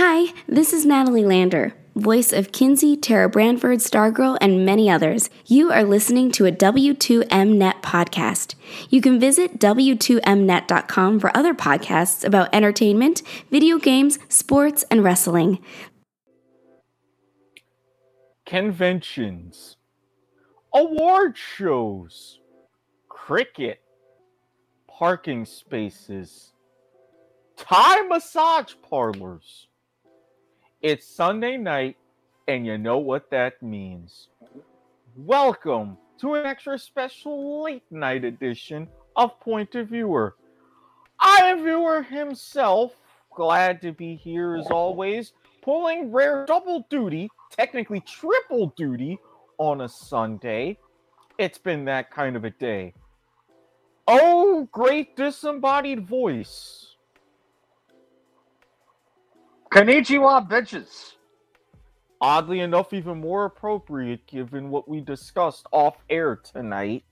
Hi, this is Natalie Lander, voice of Kinsey, Tara Branford, Stargirl, and many others. You are listening to a W2Mnet podcast. You can visit W2Mnet.com for other podcasts about entertainment, video games, sports, and wrestling. Conventions, award shows, cricket, parking spaces, Thai massage parlors. It's Sunday night, and you know what that means. Welcome to an extra special late night edition of Point of Viewer. I am Viewer himself, glad to be here as always, pulling rare double duty, technically triple duty, on a Sunday. It's been that kind of a day. Oh, great disembodied voice. Konnichiwa, bitches. Oddly enough, even more appropriate given what we discussed off air tonight.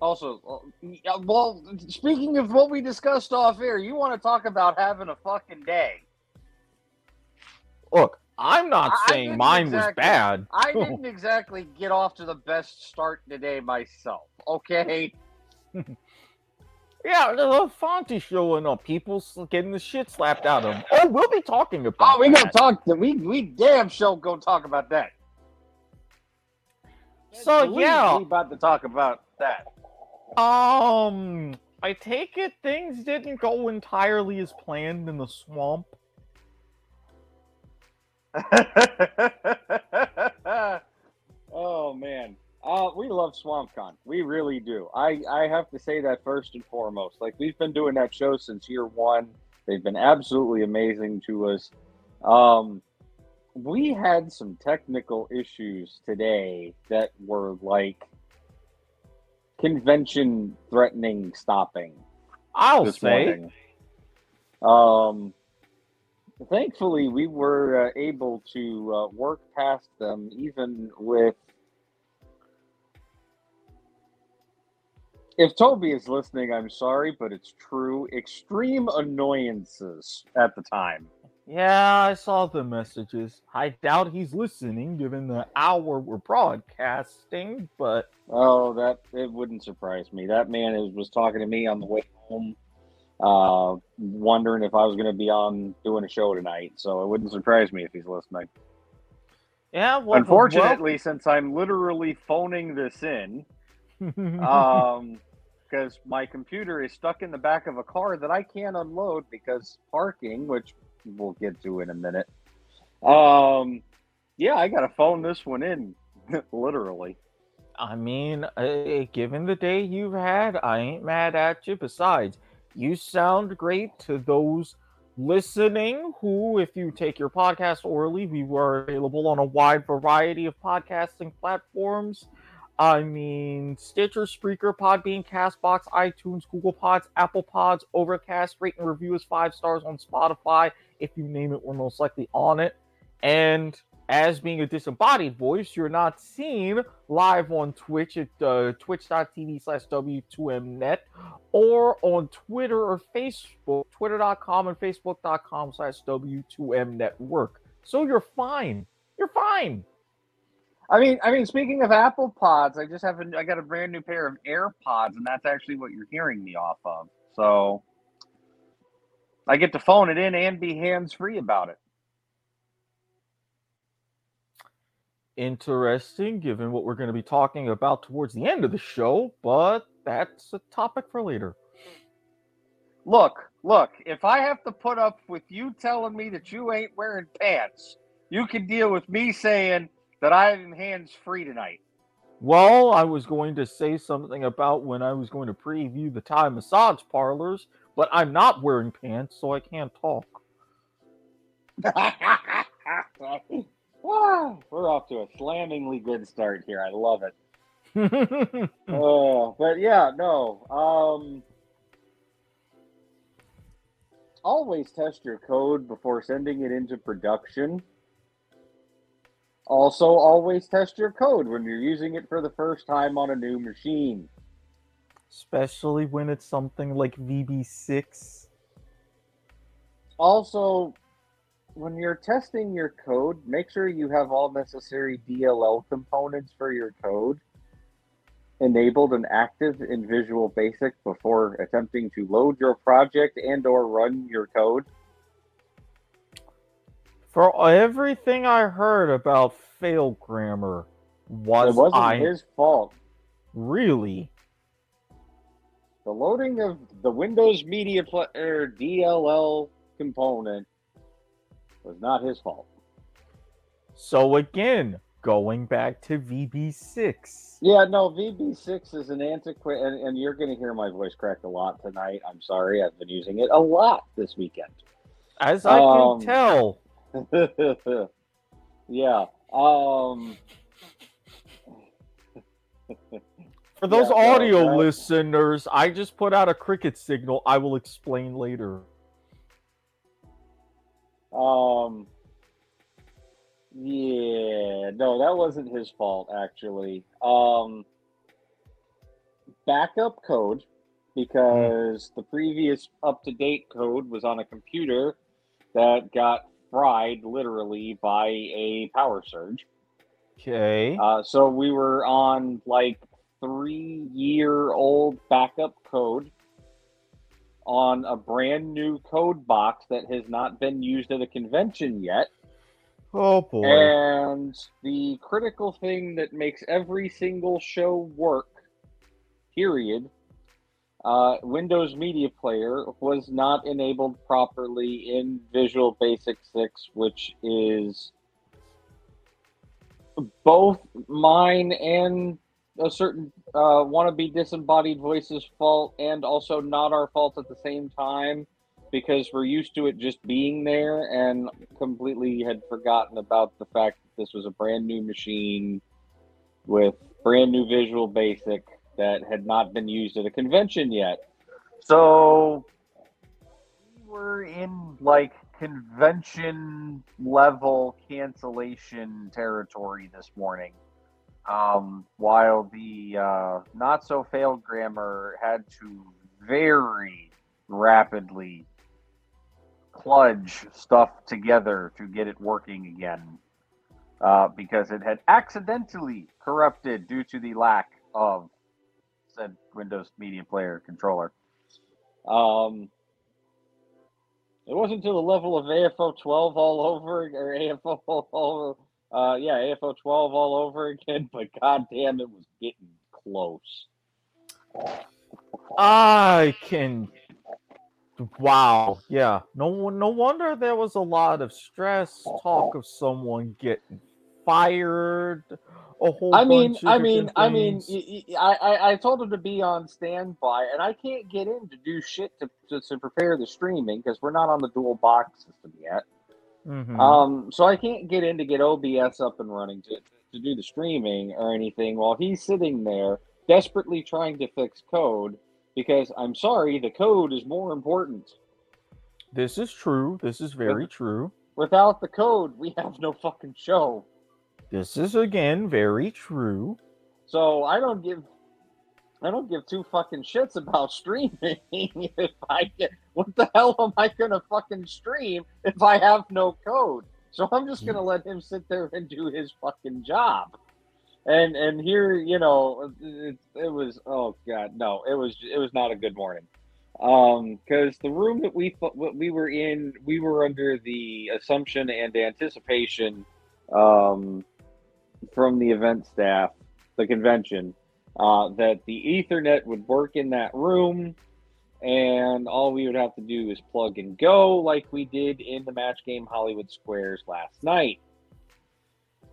Also, uh, well, speaking of what we discussed off air, you want to talk about having a fucking day. Look, I'm not I- saying mine was bad. I didn't exactly get off to the best start today myself, okay? Yeah, the Fonty showing up, people getting the shit slapped out of them. Oh, we'll be talking about Oh, we gonna that. talk. We we damn sure go talk about that. So, Believe yeah. we about to talk about that. Um, I take it things didn't go entirely as planned in the swamp. oh man, uh, we love SwampCon. We really do. I I have to say that first and foremost. Like we've been doing that show since year one. They've been absolutely amazing to us. Um, we had some technical issues today that were like convention threatening stopping I'll say. morning. Um, thankfully, we were uh, able to uh, work past them, even with. If Toby is listening, I'm sorry, but it's true. Extreme annoyances at the time. Yeah, I saw the messages. I doubt he's listening given the hour we're broadcasting, but Oh, that it wouldn't surprise me. That man is, was talking to me on the way home, uh, wondering if I was going to be on doing a show tonight. So it wouldn't surprise me if he's listening. yeah, well, Unfortunately, since I'm literally phoning this in, well, um, because my computer is stuck in the back of a car that I can't unload because parking, which we'll get to in a minute. Um, yeah, I got to phone this one in, literally. I mean, uh, given the day you've had, I ain't mad at you. Besides, you sound great to those listening who, if you take your podcast orally, we were available on a wide variety of podcasting platforms. I mean, Stitcher, Spreaker, Podbean, Castbox, iTunes, Google Pods, Apple Pods, Overcast, rate and review us five stars on Spotify. If you name it, we're most likely on it. And as being a disembodied voice, you're not seen live on Twitch at uh, twitch.tv slash W2Mnet or on Twitter or Facebook, twitter.com and facebook.com slash W2M Network. So you're fine. You're fine. I mean, I mean, speaking of Apple Pods, I just have a, I got a brand new pair of AirPods, and that's actually what you're hearing me off of. So I get to phone it in and be hands free about it. Interesting, given what we're going to be talking about towards the end of the show, but that's a topic for later. Look, look, if I have to put up with you telling me that you ain't wearing pants, you can deal with me saying that I'm hands free tonight. Well, I was going to say something about when I was going to preview the Thai massage parlors, but I'm not wearing pants, so I can't talk. Wow, we're off to a slammingly good start here. I love it. Oh, but yeah, no. Um, always test your code before sending it into production. Also, always test your code when you're using it for the first time on a new machine. Especially when it's something like VB6. Also, when you're testing your code, make sure you have all necessary DLL components for your code enabled and active in Visual Basic before attempting to load your project and or run your code. For everything I heard about fail grammar, was it wasn't I his fault. really? The loading of the Windows Media Player DLL component was not his fault. So again, going back to VB6. Yeah, no, VB6 is an antiquated, and, and you're going to hear my voice crack a lot tonight. I'm sorry, I've been using it a lot this weekend. As I Um, can tell, yeah. Um, for those yeah, no, audio that- listeners, I just put out a cricket signal. I will explain later. um, yeah, no, that wasn't his fault, actually. Um, backup code, because the previous up to date code was on a computer that got fried literally by a power surge. Okay. Uh, so we were on like three year old backup code on a brand new code box that has not been used at a convention yet. Oh boy. And the critical thing that makes every single show work, period, uh, Windows Media Player was not enabled properly in Visual Basic 6, which is both mine and a certain uh, wannabe disembodied voice's fault, and also not our fault at the same time because we're used to it just being there and completely had forgotten about the fact that this was a brand new machine with brand new Visual Basic that had not been used at a convention yet. So we were in like convention level cancellation territory this morning. Um, while the uh, not so failed grammar had to very rapidly kludge stuff together to get it working again uh, because it had accidentally corrupted due to the lack of said Windows Media Player controller. Um, it wasn't to the level of AFO 12 all over, or AFO all, uh, yeah, AFO 12 all over again, but goddamn, it was getting close. I can. Wow. Yeah. No. No wonder there was a lot of stress. Talk of someone getting fired. A whole. I mean, I mean, I mean, things. y- y- I, I, I told him to be on standby, and I can't get in to do shit to, to, to prepare the streaming because we're not on the dual box system yet. Mhm. Um, so I can't get in to get OBS up and running to, to do the streaming or anything while he's sitting there desperately trying to fix code because I'm sorry, the code is more important. this is true. This is very true. Without the code, we have no fucking show. This is again very true. So I don't give I don't give two fucking shits about streaming. if I get what the hell am I gonna fucking stream if I have no code? So I'm just gonna let him sit there and do his fucking job. And and here, you know, it, it was oh god, no, it was it was not a good morning. Um, because the room that we what we were in, we were under the assumption and anticipation, um, from the event staff, the convention, uh, that the Ethernet would work in that room, and all we would have to do is plug and go, like we did in the match game Hollywood Squares last night.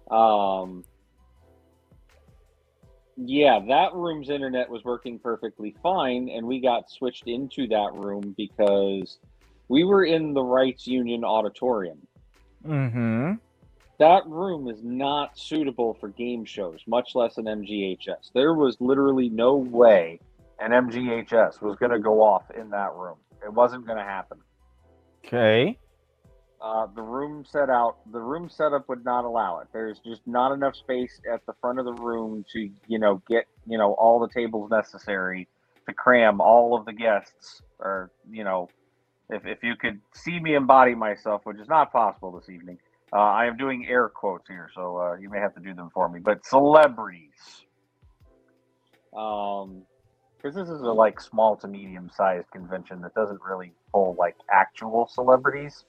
Um, yeah, that room's internet was working perfectly fine, and we got switched into that room because we were in the Reitz Union auditorium Mm-hmm. That room is not suitable for game shows, much less an MGHS. There was literally no way an MGHS was going to go off in that room. It wasn't going to happen. Okay. Uh, the room set out, the room setup would not allow it. There's just not enough space at the front of the room to, you know, get, you know, all the tables necessary to cram all of the guests or, you know, if, if you could see me embody myself, which is not possible this evening, uh, I am doing air quotes here, so uh, you may have to do them for me. But celebrities, um, because this is a like small to medium sized convention that doesn't really pull like actual celebrities.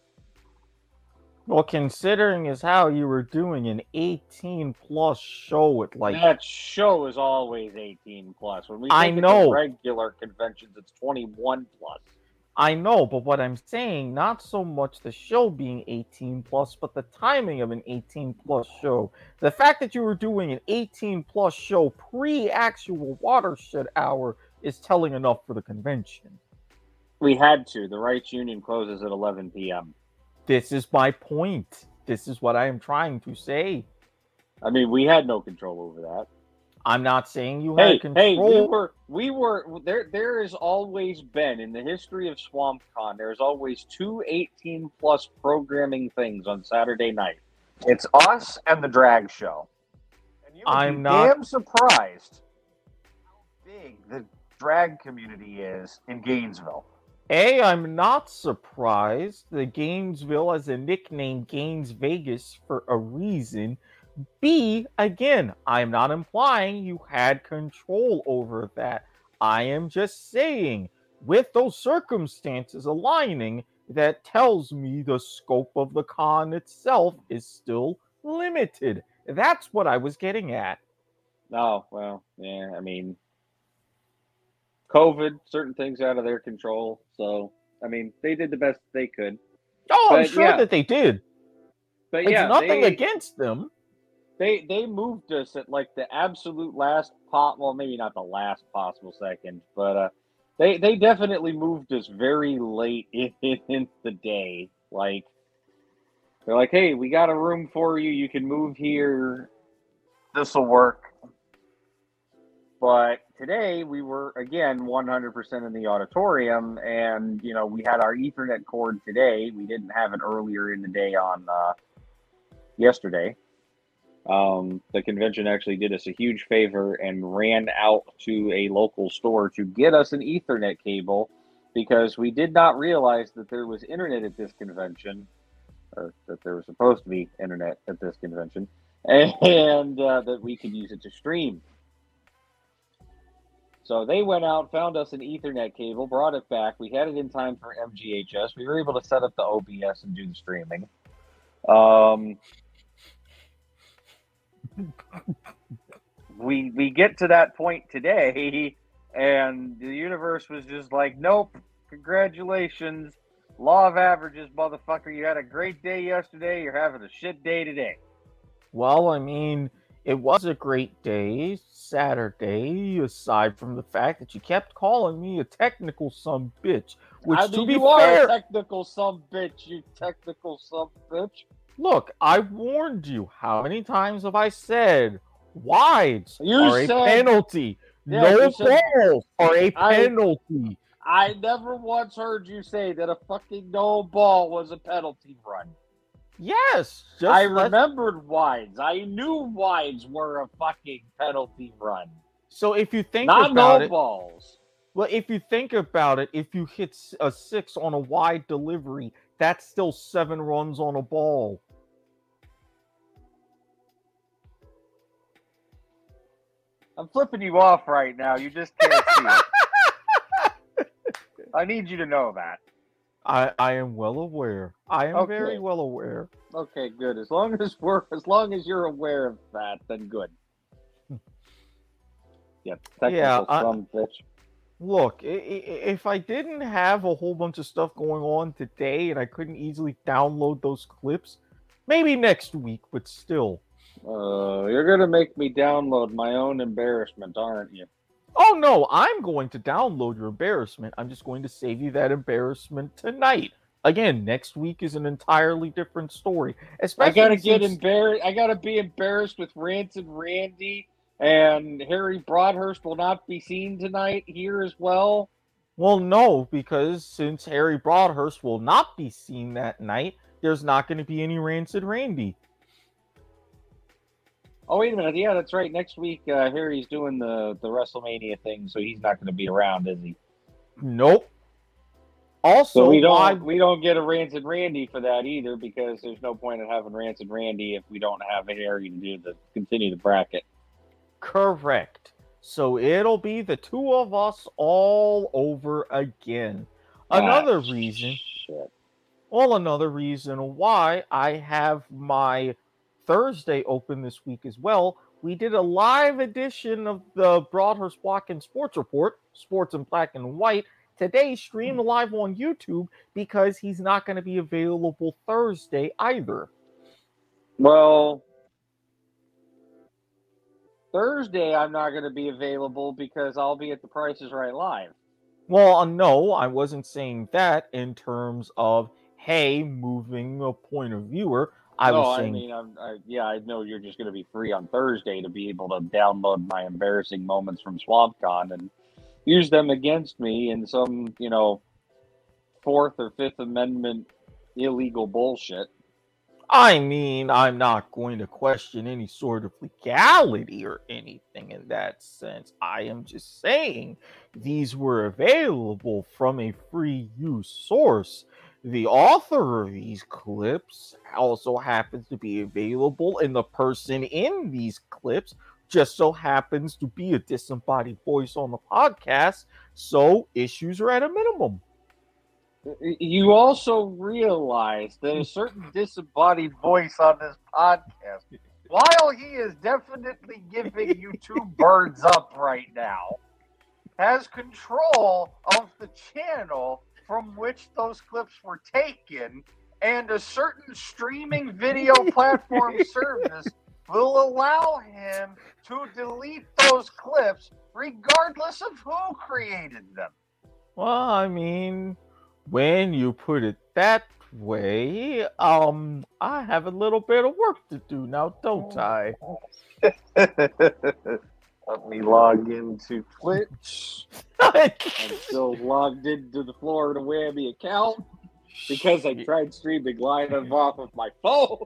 Well, considering as how you were doing an 18 plus show at like that show is always 18 plus. When we I take it to know. regular conventions, it's 21 plus. I know, but what I'm saying, not so much the show being 18 plus, but the timing of an 18 plus show. The fact that you were doing an 18 plus show pre actual watershed hour is telling enough for the convention. We had to. The Reitz union closes at 11 p.m. This is my point. This is what I am trying to say. I mean, we had no control over that. I'm not saying you Hey, had control. hey, we were, we were there. There has always been in the history of SwampCon. There's always two 18 plus programming things on Saturday night. It's us and the drag show. And you I'm not- damn surprised how big the drag community is in Gainesville. A, I'm not surprised. The Gainesville has a nickname Gaines Vegas for a reason. B, again, I'm not implying you had control over that. I am just saying, with those circumstances aligning, that tells me the scope of the con itself is still limited. That's what I was getting at. Oh well, yeah. I mean, COVID, certain things out of their control. So I mean, they did the best they could. Oh, I'm sure yeah. that they did. But It's yeah, nothing they, against them. They they moved us at like the absolute last pot. Well, maybe not the last possible second, but uh, they they definitely moved us very late in, in the day. Like they're like, hey, we got a room for you. You can move here. This will work. But today we were again 100% in the auditorium, and you know we had our Ethernet cord today. We didn't have it earlier in the day on uh, yesterday. Um, the convention actually did us a huge favor and ran out to a local store to get us an Ethernet cable because we did not realize that there was internet at this convention, or that there was supposed to be internet at this convention, and uh, that we could use it to stream. So they went out, found us an Ethernet cable, brought it back. We had it in time for MGHS. We were able to set up the OBS and do the streaming. Um, we we get to that point today, and the universe was just like, "Nope, congratulations, law of averages, motherfucker. You had a great day yesterday. You're having a shit day today." Well, I mean, it was a great day, Saturday, aside from the fact that you kept calling me a technical some bitch. Which, I to be you are fair, a technical some bitch. You technical some bitch. Look, I warned you. How many times have I said wides You are a penalty? Yeah, no said- balls are a I- penalty. I never once heard you say that a fucking no ball was a penalty run. Yes, just I remembered wides. I knew wides were a fucking penalty run. So if you think Not about no it, balls. Well, if you think about it, if you hit a six on a wide delivery, that's still seven runs on a ball. I'm flipping you off right now. You just can't see it. I need you to know that. I, I am well aware. I am very well aware. Okay, good. As long as we're as long as you're aware of that, then good. Hmm. Yep. Technical Yeah, I- some bitch. Look, if I didn't have a whole bunch of stuff going on today and I couldn't easily download those clips, maybe next week, but still. Uh, you're gonna make me download my own embarrassment, aren't you? Oh no, I'm going to download your embarrassment. I'm just going to save you that embarrassment tonight. Again, next week is an entirely different story. Especially I gotta get embarrassed. I gotta be embarrassed with Rancid Randy and Harry Broadhurst will not be seen tonight here as well. Well, no, because since Harry Broadhurst will not be seen that night, there's not going to be any Rancid Randy. Oh wait a minute, yeah, that's right. Next week, uh, Harry's doing the the WrestleMania thing, so he's not going to be around, is he? Nope. Also, So we don't why- we don't get a Rancid Randy for that either because there's no point in having Rancid Randy if we don't have Harry to do the continue the bracket. Correct. So it'll be the two of us all over again. Another Ah, reason, Shit. well, another reason why I have my Thursday open this week as well. We did a live edition of the Broadhurst Black and Sports Report, Sports in Black and White, today streamed live on YouTube because he's not going to be available Thursday either. Well, Thursday I'm not going to be available because I'll be at the Prices Right live. Well, uh, no, I wasn't saying that in terms of hey, moving a point of viewer. I no, was I saying mean, I'm, I, yeah, I know you're just going to be free on Thursday to be able to download my embarrassing moments from SwampCon and use them against me in some, you know, Fourth or Fifth Amendment illegal bullshit. I mean, I'm not going to question any sort of legality or anything in that sense. I am just saying these were available from a free use source. The author of these clips also happens to be available, and the person in these clips just so happens to be a disembodied voice on the podcast. So issues are at a minimum. You also realize that a certain disembodied voice on this podcast, while he is definitely giving you two birds up right now, has control of the channel from which those clips were taken, and a certain streaming video platform service will allow him to delete those clips regardless of who created them. Well, I mean, when you put it that way, um, I have a little bit of work to do now, don't I? Let me log into Twitch. I'm still logged into the Florida Whammy account because I tried streaming live off of my phone.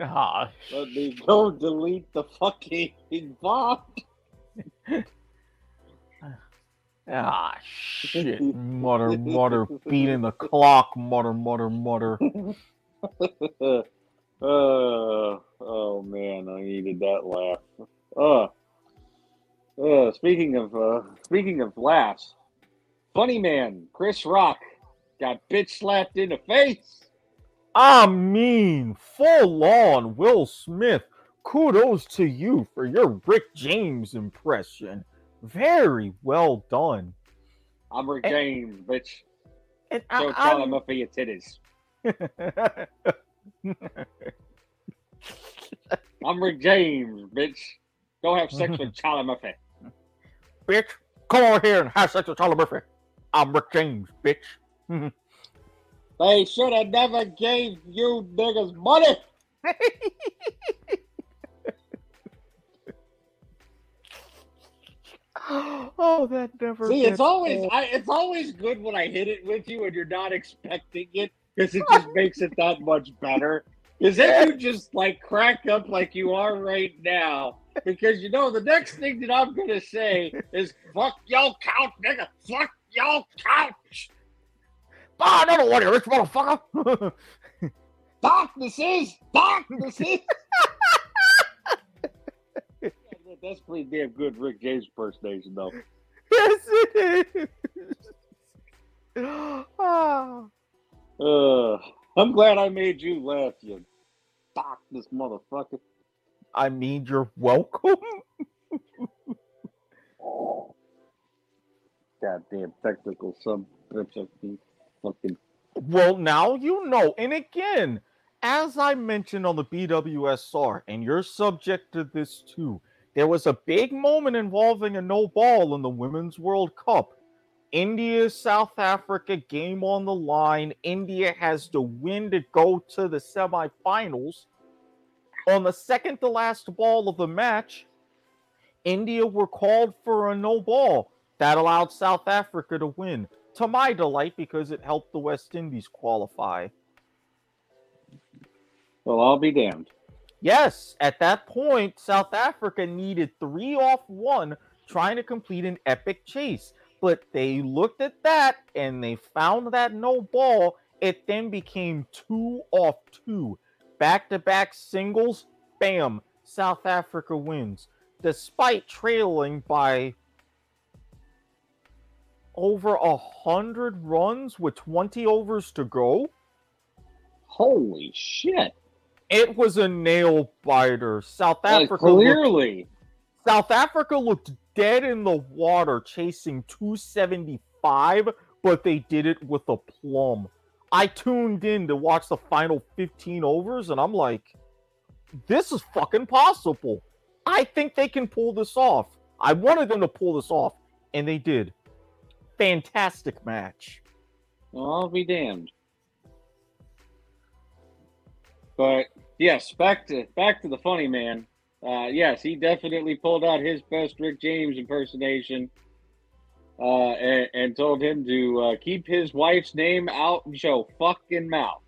ah, Let me go delete the fucking bot. ah, shit. Mutter, mutter, beating the clock, mutter, mutter, mutter. uh, oh man, I needed that laugh. Uh, uh, speaking of uh, speaking of laughs, funny man Chris Rock got bitch slapped in the face. I mean, full on Will Smith. Kudos to you for your Rick James impression. Very well done. I'm Rick Eh, James, bitch. And So I, tell I'm- him for your titties. I'm Rick James, bitch. Go have sex with Charlie Murphy. bitch, come over here and have sex with Charlie Murphy. I'm Rick James, bitch. They should have never gave you niggas money. oh, that never. See, it's always. I, it's always good when I hit it with you and you're not expecting it because it just makes it that much better. Because then you just like crack up like you are right now. Because you know the next thing that I'm gonna say is "fuck y'all couch, nigga, fuck y'all couch." Ah, another one, you rich motherfucker. Darkness is darkness is. That's pretty damn good Rick James impersonation, though. yes, it is. ah. Uh, I'm glad I made you laugh, you fuck this motherfucker. I mean, you're welcome. Goddamn technical some bitch of the fucking. Well, now you know. And again, as I mentioned on the BWSR, and you're subject to this too, there was a big moment involving a no ball in the Women's World Cup. India, South Africa game on the line. India has to win to go to the semifinals. On the second to last ball of the match, India were called for a no ball. That allowed South Africa to win to my delight because it helped the West Indies qualify. Well, I'll be damned. Yes, at that point, South Africa needed three off one, trying to complete an epic chase. But they looked at that and they found that no ball. It then became two off two. Back to back singles. Bam. South Africa wins. Despite trailing by over a hundred runs with 20 overs to go. Holy shit. It was a nail biter. South Like, Africa looked, clearly. South Africa looked dead in the water chasing 275, but they did it with a plum. I tuned in to watch the final 15 overs and I'm like, this is fucking possible. I think they can pull this off. I wanted them to pull this off, and they did. Fantastic match. Well, I'll be damned. But yes, back to back to the funny man. Uh, yes, he definitely pulled out his best Rick James impersonation, uh, and, and told him to uh, keep his wife's name out of your fucking mouth.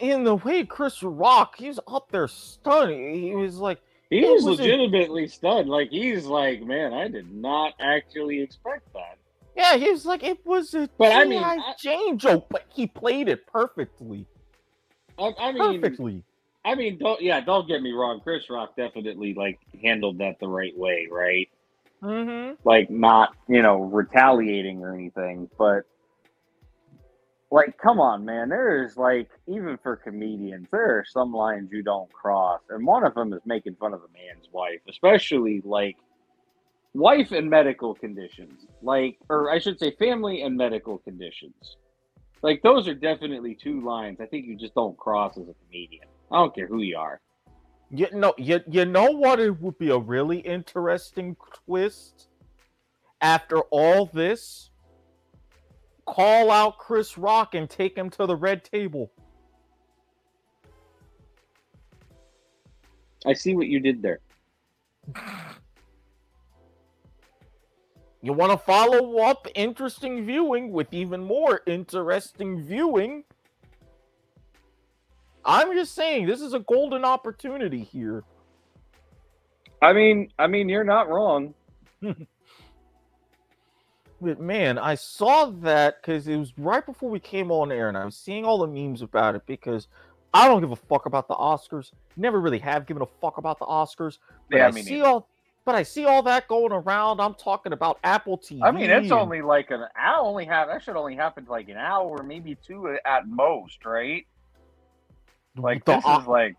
In the way Chris Rock, he's up there stunned. He was like, He was was legitimately stunned. Like he's like, man, I did not actually expect that. yeah, he was like, it was a But I G.I. mean, I- Jane joke, but he played it perfectly. I, I mean, Perfectly. I mean, don't yeah, don't get me wrong. Chris Rock definitely like handled that the right way, right? Mm-hmm. like not you know retaliating or anything but like come on man there's like even for comedians there are some lines you don't cross and one of them is making fun of a man's wife especially like wife and medical conditions like or i should say family and medical conditions like those are definitely two lines i think you just don't cross as a comedian i don't care who you are You know, you, you know what? It would be a really interesting twist. After all this, call out Chris Rock and take him to the red table. i see what you did there You want to follow up interesting viewing with even more interesting viewing? I'm just saying, this is a golden opportunity here. i mean i mean you're not wrong But man, I saw that because it was right before we came on air, and I was seeing all the memes about it because I don't give a fuck about the Oscars. Never really have given a fuck about the Oscars. But Yeah, I me see all, but I see all that going around. I'm talking about Apple TV. I mean, it's only like an. hour. only have that should only happen to like an hour, maybe two at most, right? Like the this is like,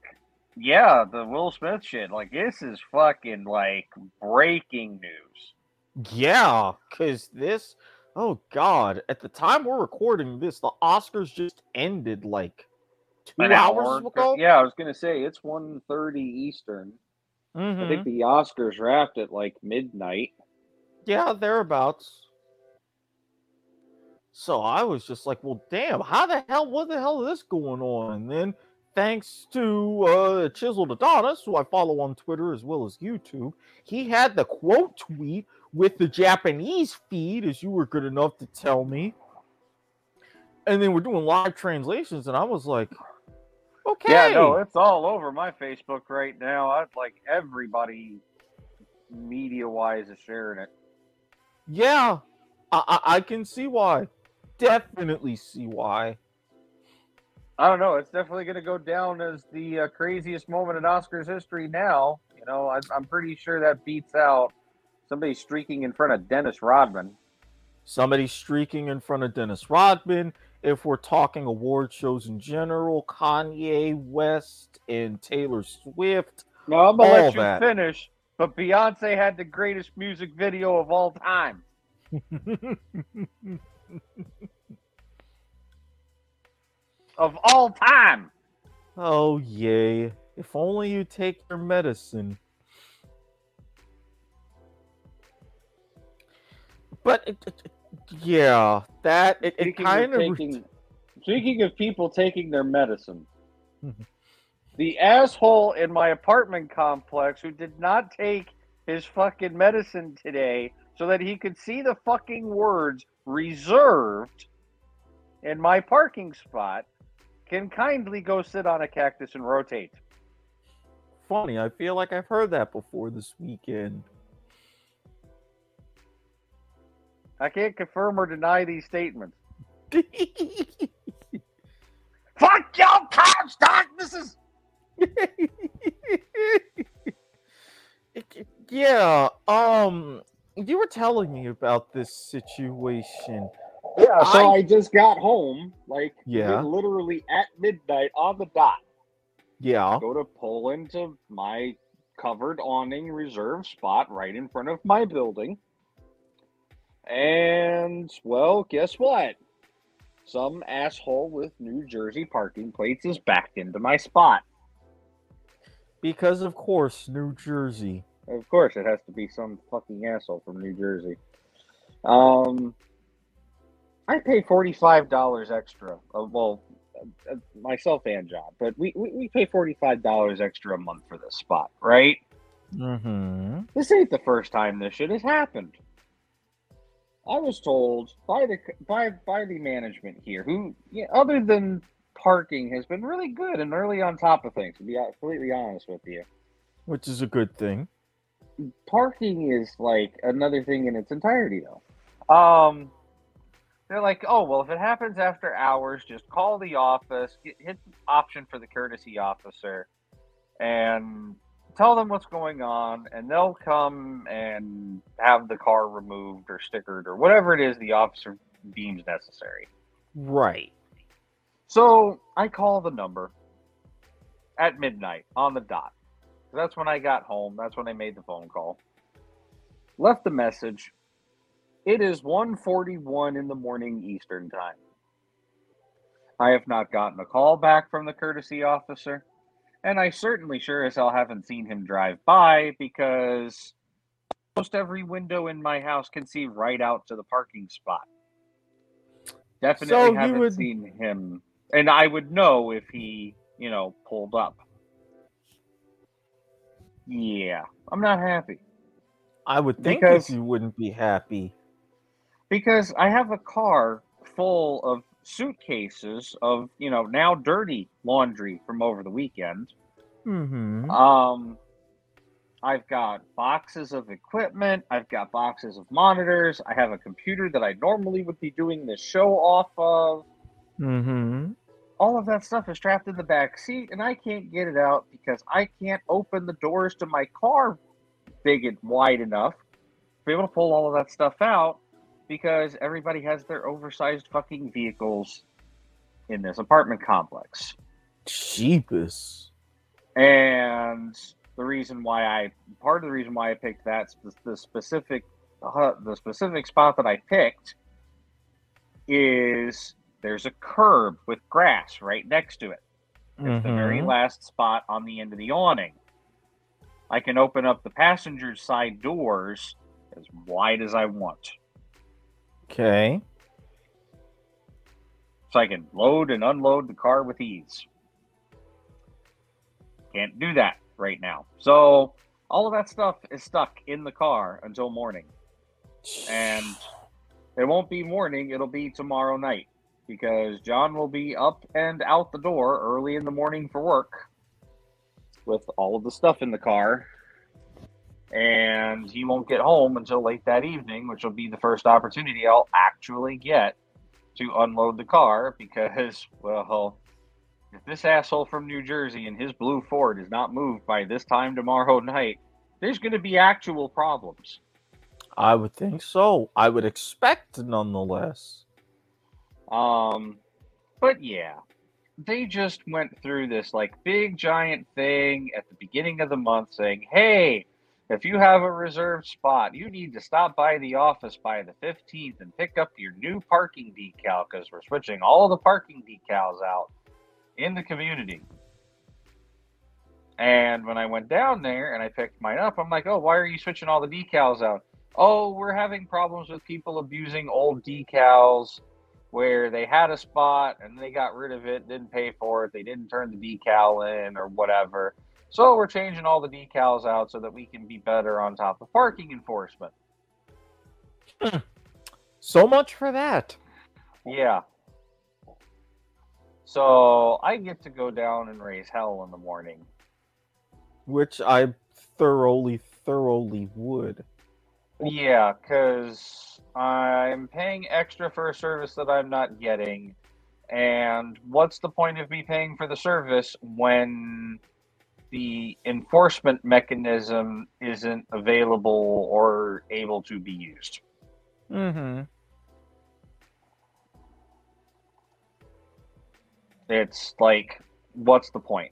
yeah, the Will Smith shit. Like this is fucking like breaking news. Yeah, because this, oh god, at the time we're recording this, the Oscars just ended like two An hours hour? ago. Yeah, I was gonna say it's 1.30 Eastern. I Mhm. think the Oscars wrapped at like midnight. yeah, thereabouts. So I was just like, well, damn, how the hell, what the hell is this going on? And then, thanks to uh, Chiseled Adonis, who I follow on Twitter as well as YouTube, he had the quote tweet with the Japanese feed, as you were good enough to tell me. And then we're doing live translations, and I was like, okay. Yeah, no, it's all over my Facebook right now. I like everybody, media wise, is sharing it. Yeah, I, I, I can see why. Definitely see why. I don't know. It's definitely going to go down as the uh, craziest moment in Oscars history now. You know, I, I'm pretty sure that beats out somebody streaking in front of Dennis Rodman. Somebody streaking in front of Dennis Rodman. If we're talking award shows in general, Kanye West and Taylor Swift. No, I'm All let you that. finish. But Beyonce had the greatest music video of all time. Of all time. oh, yay. If only you take your medicine. But, it- it- yeah, that, it, it kind of taking, speaking of people taking their medicine, mm-hmm. the asshole in my apartment complex who did not take his fucking medicine today so that he could see the fucking words reserved in my parking spot can kindly go sit on a cactus and rotate. funny. I feel like I've heard that before this weekend. I can't confirm or deny these statements. Fuck your Comstock! This is yeah, um, you were telling me about this situation. yeah. So I- I, just got home, like Yeah. literally at midnight on the dot. Yeah. Go to pull into my covered awning reserve spot right in front of my building. And well, guess what? Some asshole with New Jersey parking plates is backed into my spot. Because of course, New Jersey. Of course, it has to be some fucking asshole from New Jersey. Um, I pay forty five dollars extra. Uh, well, uh, myself and John, but we, we, we pay forty five dollars extra a month for this spot, right? Mm-hmm. This ain't the first time this shit has happened. I was told by the by by the management here, who yeah, other than parking, has been really good and early on top of things. To be completely honest with you, Which is a good thing. parking is like another thing in its entirety, though. Um, they're like, oh well, if it happens after hours, just call the office, get, hit the option for the courtesy officer, and tell them what's going on, and they'll come and have the car removed or stickered or whatever it is the officer deems necessary. Right. So I call the number at midnight on the dot. That's when I got home. That's when I made the phone call. Left the message. It is 1:41 in the morning Eastern time. I have not gotten a call back from the courtesy officer, and I certainly sure as hell haven't seen him drive by because almost every window in my house can see right out to the parking spot. Definitely So haven't would- seen him, and I would know if he, you know, pulled up. Yeah, I'm not happy I would think Because- you wouldn't be happy. because I have a car full of suitcases of, you know, now dirty laundry from over the weekend. Mm-hmm. Um, I've got boxes of equipment. I've got boxes of monitors. I have a computer that I normally would be doing this show off of. Mm-hmm. All of that stuff is trapped in the back seat, and I can't get it out because I can't open the doors to my car big and wide enough to be able to pull all of that stuff out because everybody has their oversized fucking vehicles in this apartment complex. Jeepus. and the reason why I part of the reason why I picked that the specific uh, the specific spot that I picked is there's a curb with grass right next to it. It's the very Mhm. last spot on the end of the awning. I can open up the passenger side doors as wide as I want. Okay. so I can load and unload the car with ease. Can't do that right now. So all of that stuff is stuck in the car until morning. And it won't be morning, it'll be tomorrow night because John will be up and out the door early in the morning for work with all of the stuff in the car. And he won't get home until late that evening, which will be the first opportunity I'll actually get to unload the car because, well, if this asshole from New Jersey and his blue Ford is not moved by this time tomorrow night, there's going to be actual problems. I would think so. I would expect nonetheless. Um, but yeah, they just went through this like big giant thing at the beginning of the month saying, hey, if you have a reserved spot, you need to stop by the office by the 15th and pick up your new parking decal because we're switching all the parking decals out in the community. And when I went down there and I picked mine up, I'm like, oh, why are you switching all the decals out? Oh, we're having problems with people abusing old decals where they had a spot and they got rid of it, didn't pay for it, they didn't turn the decal in or whatever. So we're changing all the decals out so that we can be better on top of parking enforcement. Hmm. So much for that. Yeah. So I get to go down and raise hell in the morning. Which I thoroughly, thoroughly would. Yeah, because I'm paying extra for a service that I'm not getting. And what's the point of me paying for the service when the enforcement mechanism isn't available or able to be used? Mm-hmm. It's like, what's the point?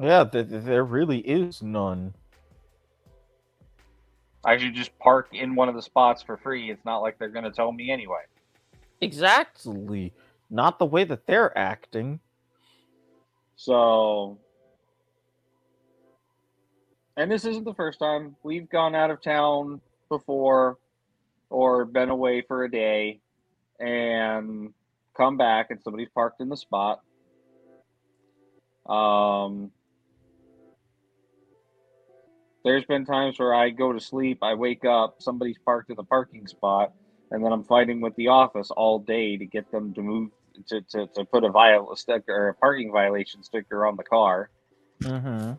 Yeah, th- th- there really is none. I should just park in one of the spots for free. It's not like they're going to tell me anyway. Exactly. Not the way that they're acting. So, and this isn't the first time we've gone out of town before or been away for a day and come back and somebody's parked in the spot. Um, there's been times where I go to sleep, I wake up, somebody's parked in the parking spot, and then I'm fighting with the office all day to get them to move to, to, to put a viol sticker or a parking violation sticker on the car. Mm-hmm.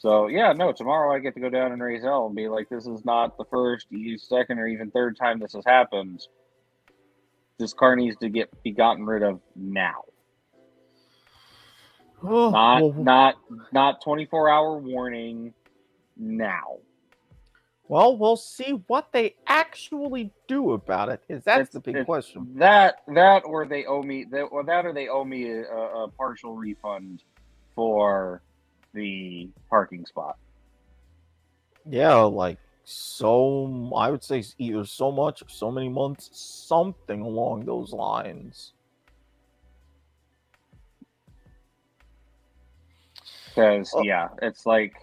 So yeah, no, tomorrow I get to go down and raise hell and be like, this is not the first, second, or even third time this has happened. This car needs to get be gotten rid of now. Oh, Not well, not not 24 hour warning now. well, we'll see what they actually do about it. Is that's It's- the big question. That that or they owe me that or that or they owe me a, a partial refund for the parking spot. Yeah, like so. I would say either so much so many months, something along those lines. Because Oh. yeah, it's like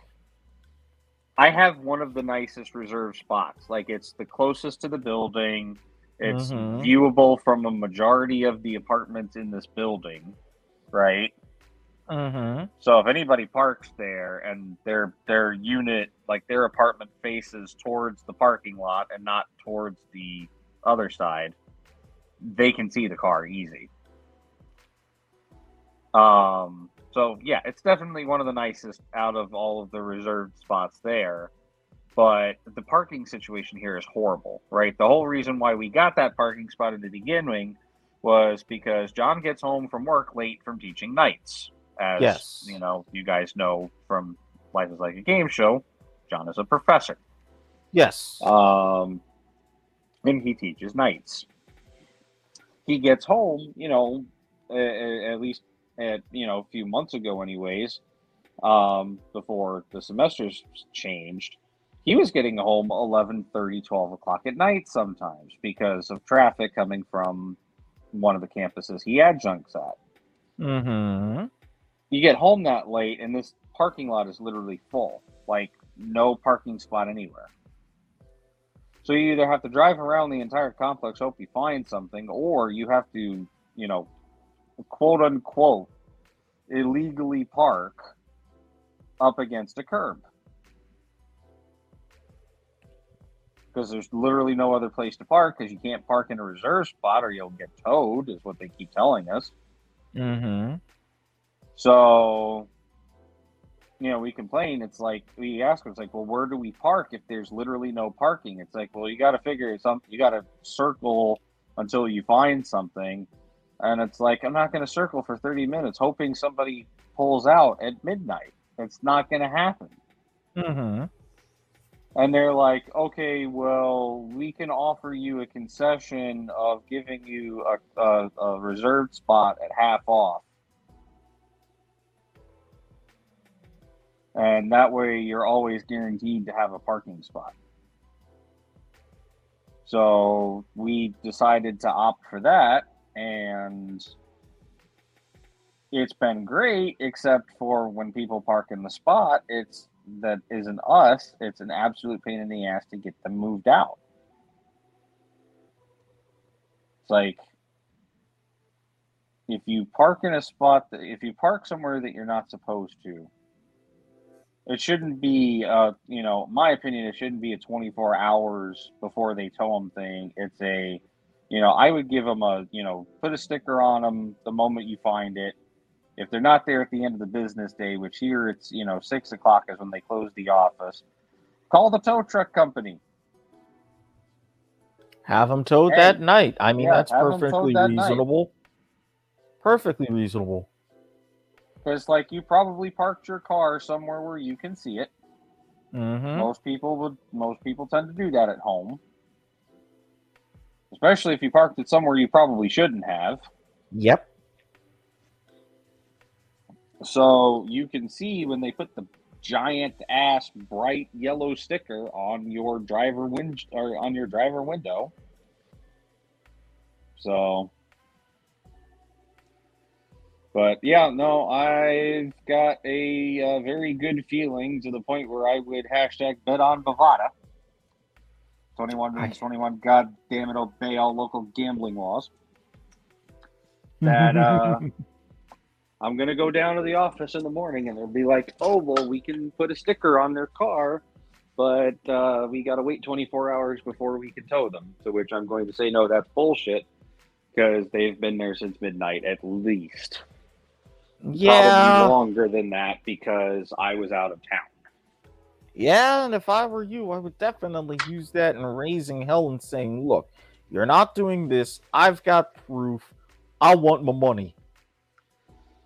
I have one of the nicest reserve spots. Like it's the closest to the building. It's Mhm. viewable from a majority of the apartments in this building, right? Mm-hmm. So if anybody parks there and their their unit, like their apartment faces towards the parking lot and not towards the other side, they can see the car easy. Um so yeah, it's definitely one of the nicest out of all of the reserved spots there. But the parking situation here is horrible, right? The whole reason why we got that parking spot in the beginning was because John gets home from work late from teaching nights as Yes. you know, you guys know from Life is Like a Game Show, John is a professor. Yes. Um, and he teaches nights. He gets home, you know, a- at least at you know a few months ago, anyways. Um, before the semesters changed, he was getting home 11, 30, 12 o'clock at night sometimes because of traffic coming from one of the campuses he adjuncts at mm-hmm. You get home that late and this parking lot is literally full like no parking spot anywhere. So you either have to drive around the entire complex hope you find something or you have to you know quote unquote illegally park up against a curb. Because there's literally no other place to park because you can't park in a reserve spot or you'll get towed is what they keep telling us. Mm-hmm. So, you know, we complain. It's like we ask them, it's like, well, where do we park if there's literally no parking? It's like, well, you got to figure something. You got to circle until you find something, and it's like I'm not going to circle for 30 minutes hoping somebody pulls out at midnight. It's not going to happen. Mm-hmm. And they're like, okay, well, we can offer you a concession of giving you a, a, a reserved spot at half off. And that way you're always guaranteed to have a parking spot. So we decided to opt for that. And it's been great, except for when people park in the spot, it's that isn't us, it's an absolute pain in the ass to get them moved out. It's like if you park in a spot that if you park somewhere that you're not supposed to, it shouldn't be uh you know, my opinion it shouldn't be a 24 hours before they tow them thing. It's a you know, I would give them a, you know, put a sticker on them the moment you find it if they're not there at the end of the business day, which here it's you know six o'clock is when they close the office, call the tow truck company. Have them towed Hey, that night. I mean, yeah, that's have 'em towed perfectly that night. reasonable. Perfectly reasonable. Because like you probably parked your car somewhere where you can see it. Mm-hmm. Most people would. Most people tend to do that at home, especially if you parked it somewhere you probably shouldn't have. Yep. So you can see when they put the giant ass bright yellow sticker on your driver wind or on your driver window. So, but yeah, no, I've got a, uh very good feeling to the point where I would hashtag bet on Bovada. 21 means 21. God damn it, obey all local gambling laws. That, uh, I'm gonna go down to the office in the morning and they'll be like, "Oh, well, we can put a sticker on their car, but uh, we gotta wait 24 hours before we can tow them." To which I'm going to say, "No, that's bullshit," because they've been there since midnight at least. Yeah. Probably longer than that because I was out of town. Yeah, and if I were you, I would definitely use that in raising hell and saying, look, you're not doing this. I've got proof. I want my money.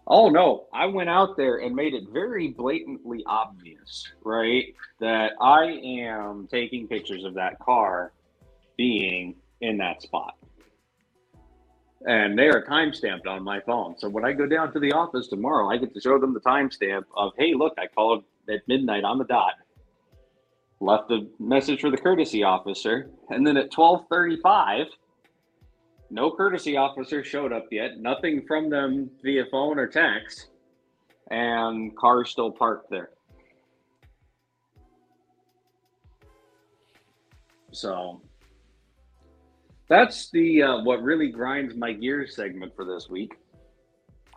Oh no, I went out there and made it very blatantly obvious, right? That I am taking pictures of that car being in that spot. And they are time stamped on my phone. So when I go down to the office tomorrow, I get to show them the timestamp of, hey, look, I called at midnight on the dot. Left a message for the courtesy officer, and then at twelve thirty-five, no courtesy officer showed up yet. Nothing from them via phone or text, and cars still parked there. So that's the uh, what really grinds my gears segment for this week.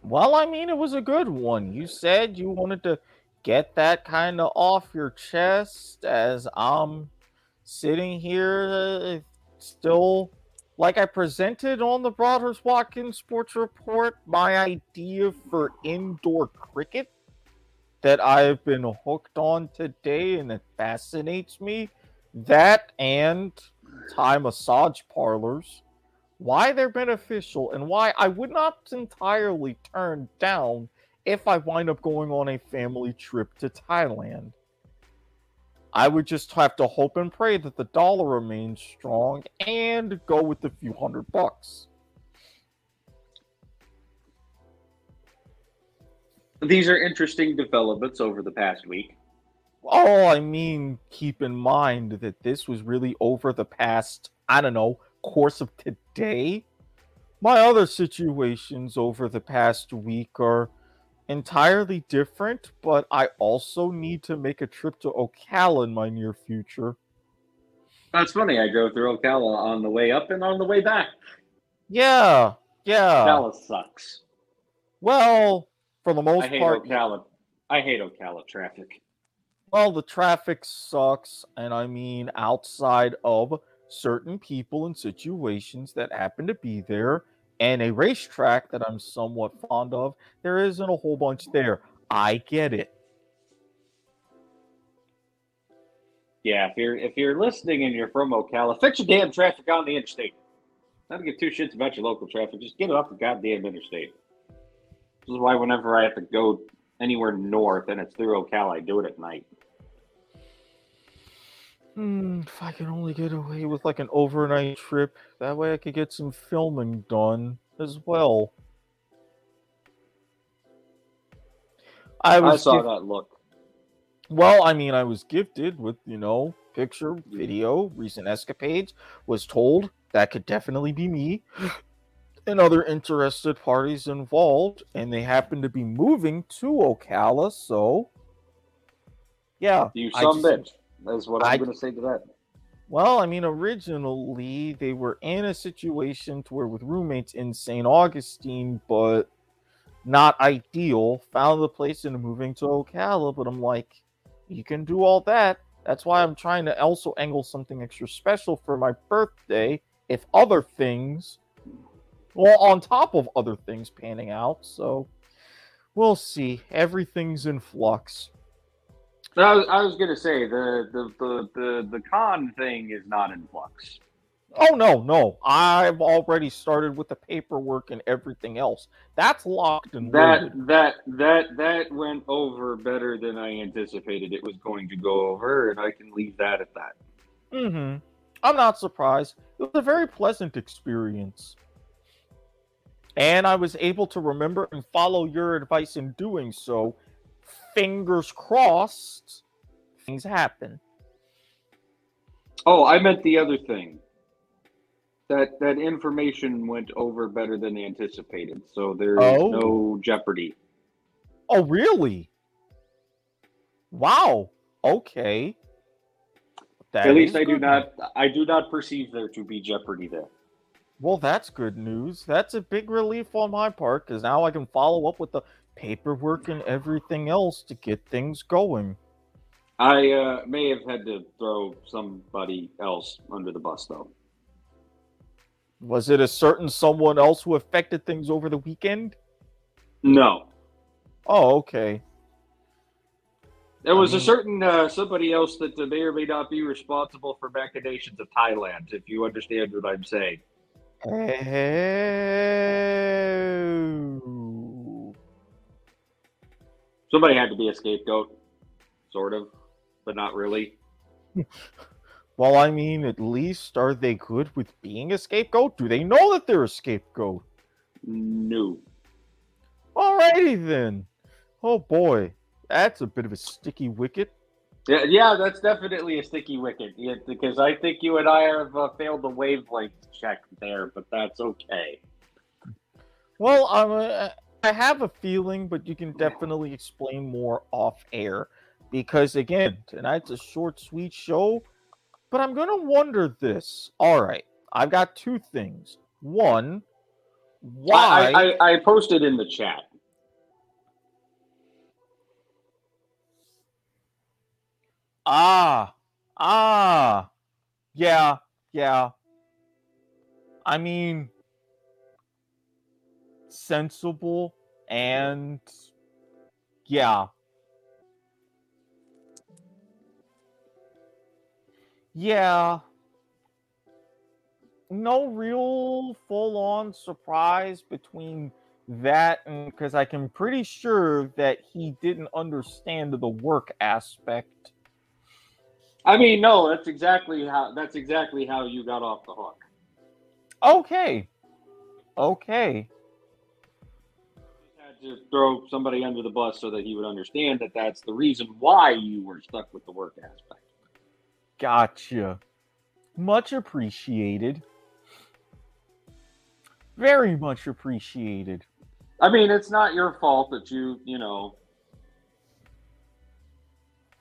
Well, I mean, it was a good one. You said you wanted to get that kind of off your chest as I'm sitting here uh, still like I presented on the Brothers Watkins Sports Report my idea for indoor cricket that I've been hooked on today and it fascinates me. That and Thai massage parlors, why they're beneficial and why I would not entirely turn down if I wind up going on a family trip to Thailand. I would just have to hope and pray that the dollar remains strong and go with a few hundred bucks. These are interesting developments over the past week. Oh, I mean, keep in mind that this was really over the past, I don't know, course of today. My other situations over the past week are entirely different, but I also need to make a trip to Ocala in my near future. That's funny. I drove through Ocala on the way up and on the way back. Yeah, yeah. Ocala sucks. Well, for the most I hate part, Ocala. I hate Ocala traffic. Well, the traffic sucks, and I mean outside of certain people and situations that happen to be there, and a racetrack that I'm somewhat fond of, there isn't a whole bunch there. I get it. Yeah, if you're if you're listening and you're from Ocala, fix your damn traffic on the interstate. I don't give two shits about your local traffic. Just get it off the goddamn interstate. This is why whenever I have to go anywhere north and it's through Ocala, I do it at night. Hmm, if I could only get away with like an overnight trip, that way I could get some filming done as well. I I, saw that look. Well, I mean, I was gifted with, you know, picture, video, recent escapades, was told that could definitely be me and other interested parties involved, and they happen to be moving to Ocala, so yeah. You some bitch. That's what I'm going to say to that. Well, I mean, originally they were in a situation to where with roommates in St. Augustine, but not ideal. Found the place and moving to Ocala, but I'm like, you can do all that. That's why I'm trying to also angle something extra special for my birthday. If other things, well, on top of other things panning out, so we'll see. Everything's in flux. I was, I was going to say the, the the the the con thing is not in flux. Oh no, no. I've already started with the paperwork and everything else. That's locked and That loaded. that that that went over better than I anticipated it was going to go over, and I can leave that at that. Mm-hmm. I'm not surprised. It was a very pleasant experience. And I was able to remember and follow your advice in doing so. Fingers crossed, things happen. Oh, I meant the other thing. That that information went over better than anticipated, so there's Oh. no jeopardy. Oh, really? Wow. Okay. That At least I do not I do not perceive there to be jeopardy there. Well, that's good news. That's a big relief on my part because now I can follow up with the paperwork and everything else to get things going. I uh, may have had to throw somebody else under the bus though. Was it a certain someone else who affected things over the weekend? No. Oh, okay. There was I a mean- certain uh, somebody else that uh, may or may not be responsible for machinations of Thailand, if you understand what I'm saying. Oh. Somebody had to be a scapegoat, sort of, but not really. Well, I mean, at least are they good with being a scapegoat? Do they know that they're a scapegoat? No. Alrighty then. Oh boy, that's a bit of a sticky wicket. Yeah, yeah, that's definitely a sticky wicket. Yeah, because I think you and I have uh, failed the wavelength check there, but that's okay. Well, I'm uh, I have a feeling, but you can definitely explain more off air because again, tonight's a short, sweet show. But I'm gonna wonder this. All right, I've got two things. One, why? I, I, I posted in the chat. Ah, ah, yeah, yeah. I mean, sensible and yeah. Yeah. No real full on surprise between that and because I can pretty sure that he didn't understand the work aspect. I mean, no, that's exactly how that's exactly how you got off the hook. Okay. Okay. To throw somebody under the bus so that he would understand that that's the reason why you were stuck with the work aspect. Gotcha. Much appreciated. Very much appreciated. I mean, it's not your fault that you, you know.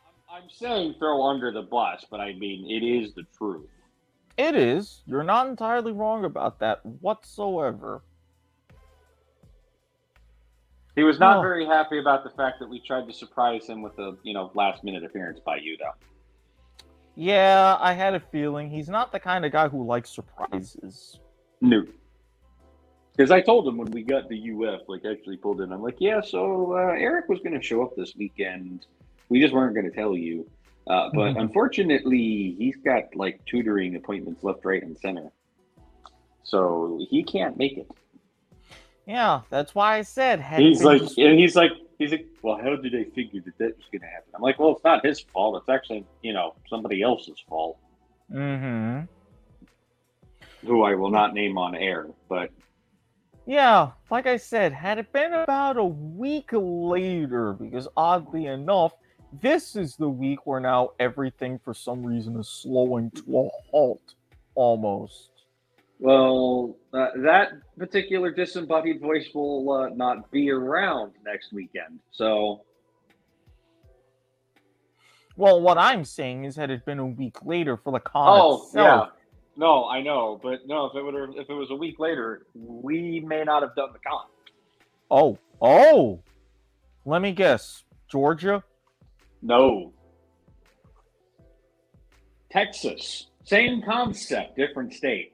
I'm- I'm saying throw under the bus, but I mean, it is the truth. It is. You're not entirely wrong about that whatsoever. He was not Oh. very happy about the fact that we tried to surprise him with a, you know, last minute appearance by you, though. Yeah, I had a feeling he's not the kind of guy who likes surprises. No. Because I told him when we got the UF, like actually pulled in, I'm like, yeah, so uh, Eric was going to show up this weekend. We just weren't going to tell you. Uh, but Mhm. unfortunately, he's got like tutoring appointments left, right, and center. So he can't make it. Yeah, that's why I said. had He's like, and he's like, he's like, well, how did they figure that that was going to happen? I'm like, well, it's not his fault. It's actually, you know, somebody else's fault, Mm-hmm. who I will not name on air. But Yeah, like I said, had it been about a week later, because oddly enough, this is the week where now everything for some reason is slowing to a halt almost. Well, uh, that particular disembodied voice will uh, not be around next weekend. So, Well, what I'm saying is, had it been a week later for the con oh itself, yeah, no, I know, but no, if it would if it was a week later, we may not have done the con. oh, oh, let me guess, Georgia. No, Texas, same concept, different state.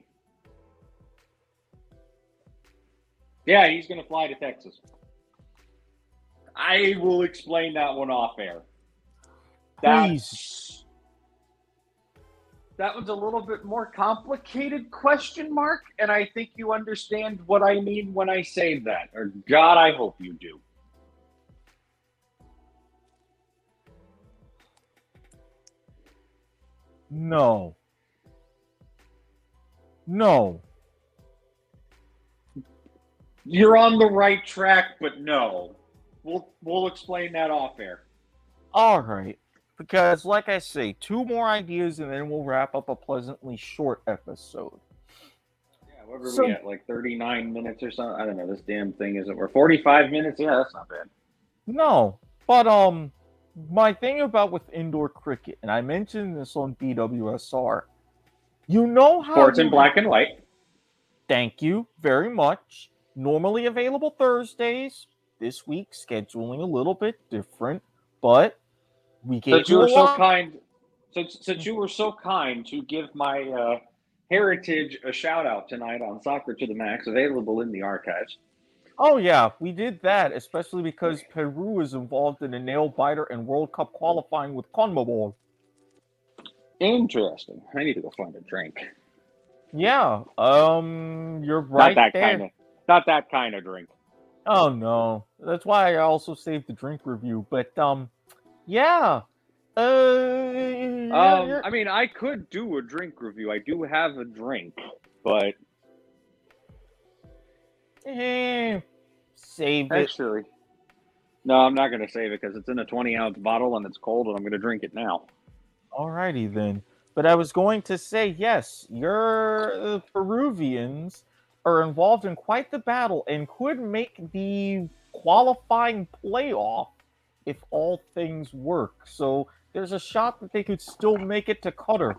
Yeah, he's going to fly to Texas. I will explain that one off air. Please. that one's a little bit more complicated question mark, and I think you understand what I mean when I say that. Or God, I hope you do. No. No. You're on the right track, but no. We'll we'll explain that off air. All right. Because, like I say, two more ideas and then we'll wrap up a pleasantly short episode. Yeah, what were So- we at? Like 39 minutes or something? I don't know. This damn thing isn't. We're 45 minutes? Yeah, that's not bad. No, but um, my thing about with indoor cricket, and I mentioned this on BWSR. You know how Sports in black and white. Thank you very much. Normally available Thursdays. This week scheduling a little bit different, but we gave Since you you were so lot- kind, since, since you were so kind to give my uh, heritage a shout out tonight on Soccer to the Max, available in the archives. Oh yeah, we did that, especially because Peru is involved in a nail biter and World Cup qualifying with CONMEBOL. Interesting. I need to go find a drink. Yeah, um, you're right not that there. kind of, not that kind of drink. Oh no, that's why I also saved the drink review. But um, yeah, uh, yeah, Um, I mean, I could do a drink review. I do have a drink, but eh, save it. actually, no, I'm not going to save it because it's in a 20 ounce bottle and it's cold, and I'm going to drink it now. Alrighty then. But I was going to say yes, your uh, Peruvians are involved in quite the battle and could make the qualifying playoff if all things work. So there's a shot that they could still make it to Qatar.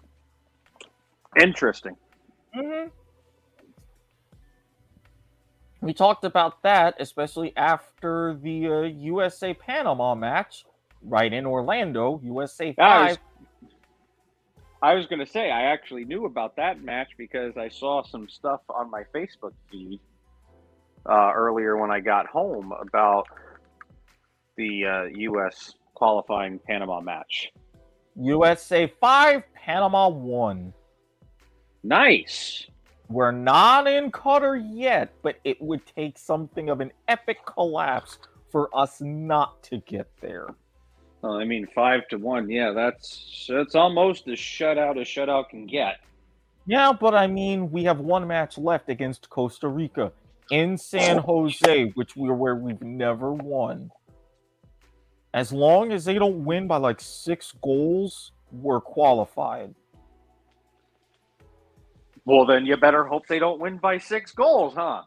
Interesting. hmm We talked about that, especially after the uh, USA Panama match, right in Orlando. USA five. I was going to say, I actually knew about that match because I saw some stuff on my Facebook feed uh, earlier when I got home about the uh, U.S. qualifying Panama match. USA five, Panama one. Nice. We're not in Qatar yet, but it would take something of an epic collapse for us not to get there. Well, I mean, five to one. Yeah, that's that's almost as shutout as shutout can get. Yeah, but I mean, we have one match left against Costa Rica in San Jose, which we're where we've never won. As long as they don't win by like six goals, we're qualified. Well, then you better hope they don't win by six goals, huh?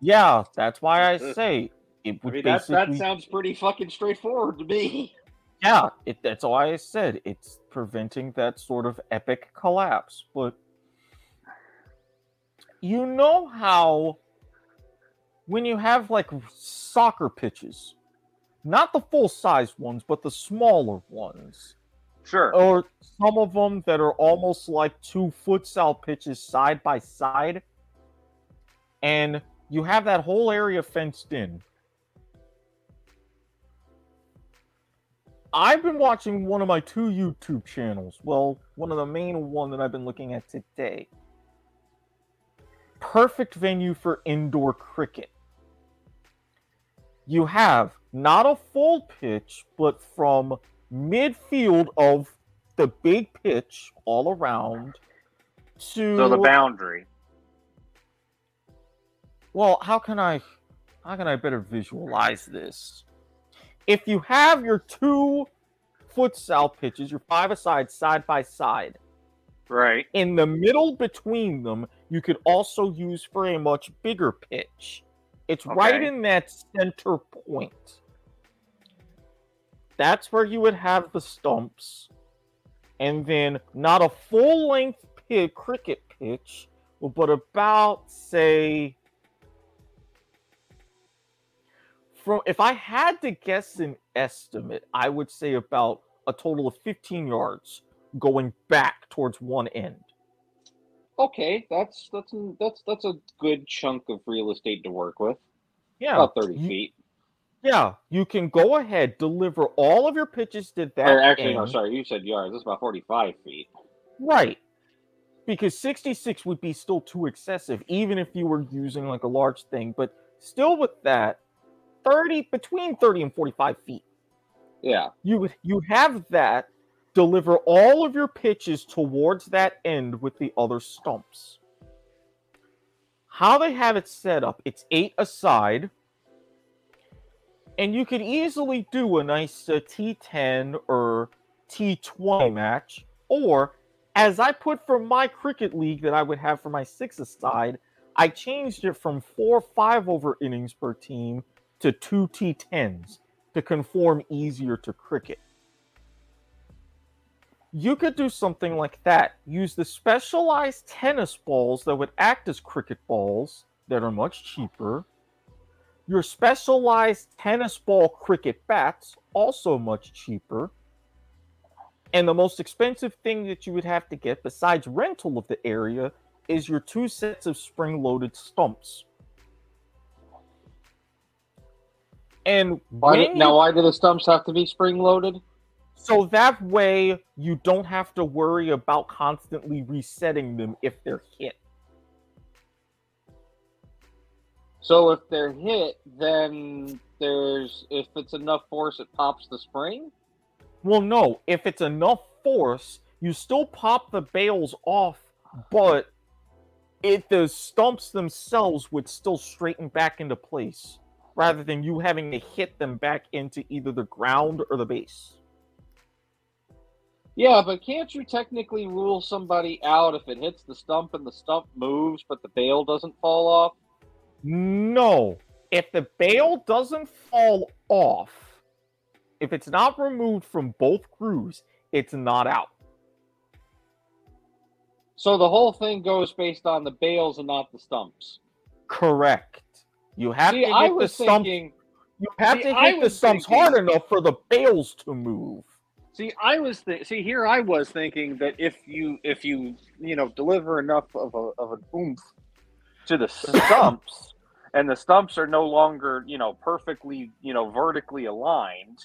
Yeah, that's why I say it I would mean, that that sounds pretty fucking straightforward to me. Yeah, it, that's all I said it's preventing that sort of epic collapse. But you know how when you have like soccer pitches, not the full size ones, but the smaller ones, Sure. or some of them that are almost like two futsal pitches side by side, and you have that whole area fenced in. I've been watching one of my two YouTube channels. Well, one of the main one that I've been looking at today. Perfect venue for indoor cricket. You have not a full pitch, but from midfield of the big pitch all around to So the boundary. well, how can I how can I better visualize this? If you have your two foot futsal pitches, your five aside side by side, Right. in the middle between them, you could also use for a much bigger pitch. It's right in that center point. That's where you would have the stumps. And then not a full length cricket pitch, but about, say, from if I had to guess an estimate, I would say about a total of 15 yards going back towards one end. Okay, that's that's that's that's a good chunk of real estate to work with. Yeah. About thirty you- feet. Yeah, you can go ahead, deliver all of your pitches to that Or actually, no, sorry, you said yards. That's about forty-five feet. Right. because 66 would be still too excessive, even if you were using like a large thing. But still, with that, 30 between 30 and 45 feet, Yeah. you you have that deliver all of your pitches towards that end with the other stumps. How they have it set up, it's eight aside, and you could easily do a nice uh, T10 or T20 match, or as I put for my cricket league that I would have for my six aside, I changed it from four five over innings per team to two T10s to conform easier to cricket. You could do something like that. Use the specialized tennis balls that would act as cricket balls that are much cheaper. Your specialized tennis ball cricket bats, also much cheaper. And the most expensive thing that you would have to get, besides rental of the area, is your two sets of spring loaded stumps. And Why do, now, you- why do the stumps have to be spring loaded? so that way you don't have to worry about constantly resetting them if they're hit. So if they're hit, then there's if it's enough force, it pops the spring. Well, no, if it's enough force, you still pop the bales off, but it the stumps themselves would still straighten back into place rather than you having to hit them back into either the ground or the base. Yeah, but can't you technically rule somebody out if it hits the stump and the stump moves, but the bale doesn't fall off? No. If the bale doesn't fall off, if it's not removed from both crews, it's not out. So the whole thing goes based on the bales and not the stumps. Correct. You have See, to I hit the was stumps. thinking. You have see, to hit the stumps thinking- hard enough for the bales to move. See, I was th- see here. I was thinking that if you if you you know deliver enough of a of an oomph to the stumps, and the stumps are no longer you know perfectly you know vertically aligned,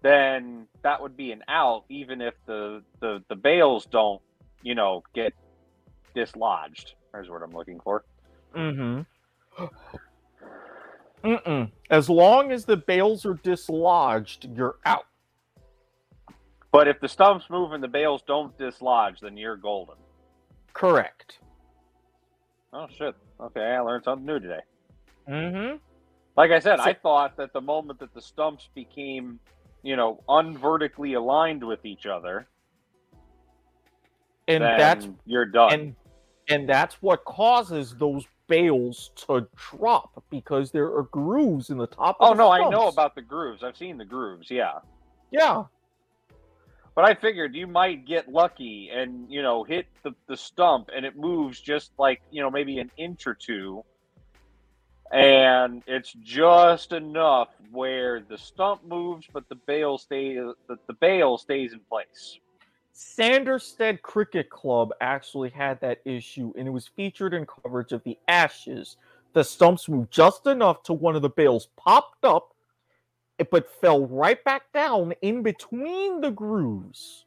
then that would be an out, even if the the the bales don't you know get dislodged. There's what I'm looking for. Mm-hmm. Mm-mm. As long as the bales are dislodged, you're out. But if the stumps move and the bales don't dislodge, then you're golden. Correct. Oh shit! Okay, I learned something new today. Mm-hmm. Like I said, So- I thought that the moment that the stumps became, you know, unvertically aligned with each other, And then that's you're done. and and that's what causes those bales to drop because there are grooves in the top. oh of the no, I know about the grooves. I've seen the grooves, yeah. Yeah. But I figured you might get lucky and you know hit the, the stump and it moves just like you know maybe an inch or two, and it's just enough where the stump moves but the bale stay the, the bale stays in place. Sanderstead Cricket Club actually had that issue, and it was featured in coverage of the Ashes. The stumps moved just enough to one of the bales popped up, but fell right back down in between the grooves.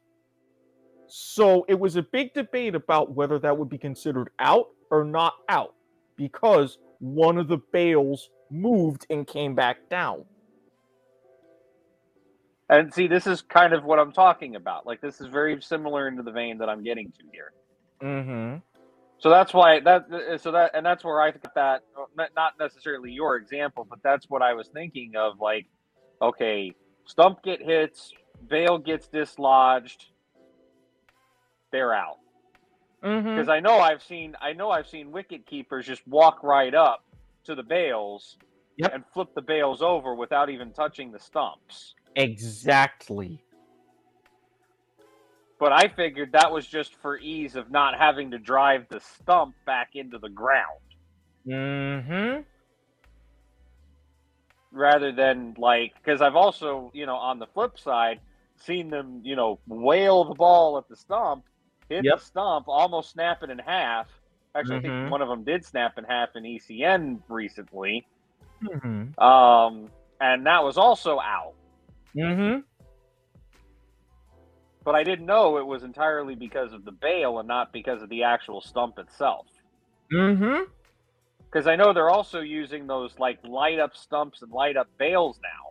So it was a big debate about whether that would be considered out or not out, because one of the bales moved and came back down. And see, this is kind of what I'm talking about. Like this is very similar into the vein that I'm getting to here. Mm-hmm. So that's why that so that and that's where I think that not necessarily your example, but that's what I was thinking of. Like, okay, stump get hits, veil gets dislodged, they're out. Mm-hmm. Because I know I've seen I know I've seen wicket keepers just walk right up to the bales Yep. and flip the bales over without even touching the stumps. Exactly. But I figured that was just for ease of not having to drive the stump back into the ground. Mm-hmm. rather than like because I've also you know on the flip side seen them you know whale the ball at the stump, hit Yep. the stump, almost snap it in half. Actually, I Mhm. think one of them did snap in half in ECN recently, Mm-hmm. um, and that was also out. Mm-hmm. but I didn't know it was entirely because of the bale and not because of the actual stump itself. Mm-hmm. Because I know they're also using those like light up stumps and light up bales now.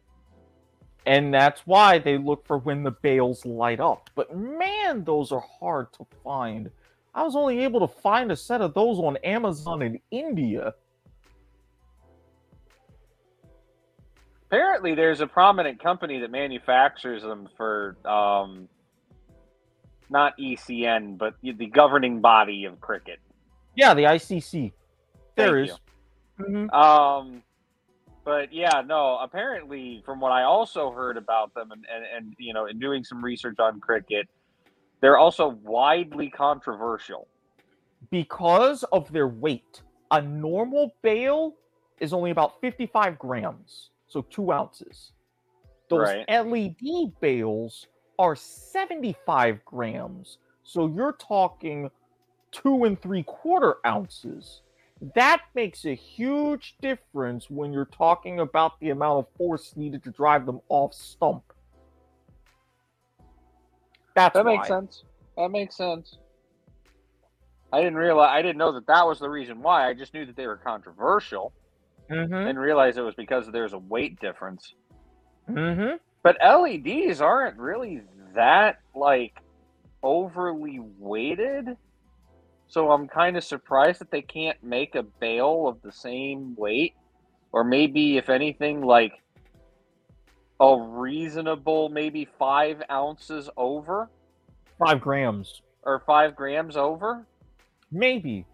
And that's why they look for when the bales light up. But man, those are hard to find. I was only able to find a set of those on Amazon in India. Apparently, there's a prominent company that manufactures them for um, not ECN, but the governing body of cricket. Yeah, the ICC. There Thank is. Mhm. Um, but yeah, no. Apparently, from what I also heard about them, and, and and you know, in doing some research on cricket, they're also widely controversial. Because of their weight, a normal bale is only about 55 grams, so two ounces. Those Right. LED bales are 75 grams, so you're talking two and three quarter ounces. That makes a huge difference when you're talking about the amount of force needed to drive them off stump. That's That makes sense. That makes sense. I didn't realize. I didn't know that that was the reason why. I just knew that they were controversial. Mm-hmm. Didn't realize it was because there's a weight difference. Mm-hmm. But LEDs aren't really that like overly weighted. So I'm kind of surprised that they can't make a bale of the same weight or maybe if anything like a reasonable maybe 5 ounces over Five grams. or 5 grams over. Maybe.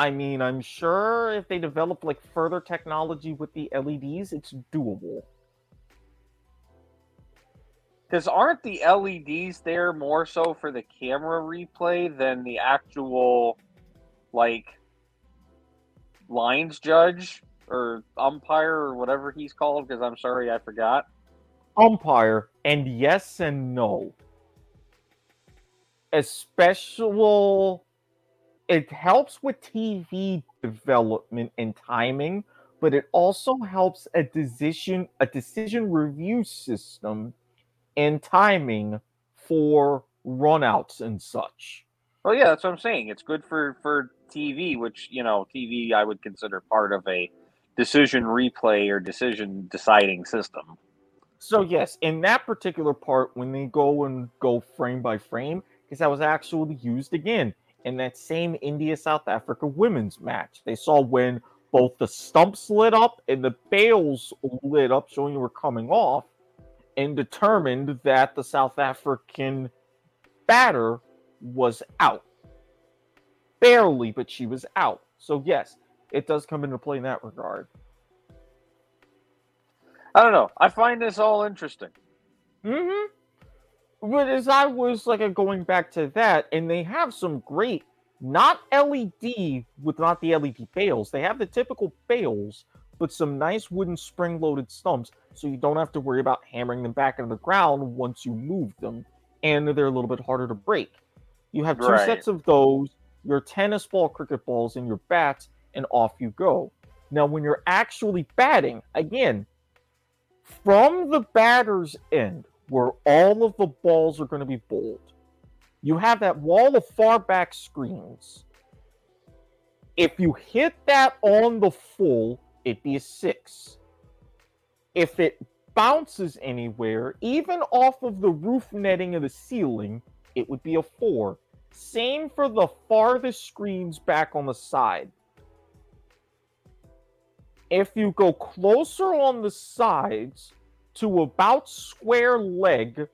I mean, I'm sure if they develop like further technology with the LEDs, it's doable. Cuz aren't the LEDs there more so for the camera replay than the actual like lines judge or umpire or whatever he's called because I'm sorry I forgot. Umpire, and yes and no. Especially, it helps with TV development and timing, but it also helps a decision a decision review system and timing for runouts and such. Well, yeah, that's what I'm saying. It's good for for TV, which you know, TV I would consider part of a decision replay or decision deciding system. So yes, in that particular part, when they go and go frame by frame, because that was actually used again in that same India South Africa women's match. They saw when both the stumps lit up and the bales lit up, showing you were coming off, and determined that the South African batter was out. Barely, but she was out. So yes, it does come into play in that regard. I don't know. I find this all interesting. Mm-hmm. But as I was like going back to that, and they have some great, not LED with not the LED bales. They have the typical bales, but some nice wooden spring-loaded stumps, so you don't have to worry about hammering them back into the ground once you move them, and they're a little bit harder to break. You have two Right. sets of those, your tennis ball, cricket balls, and your bats, and off you go. Now, when you're actually batting, again, from the batter's end, where all of the balls are going to be bowled, you have that wall of far back screens. If you hit that on the full, it'd be a six. If it bounces anywhere, even off of the roof netting of the ceiling, it would be a four. Same for the farthest screens back on the side. If you go closer on the sides to about square leg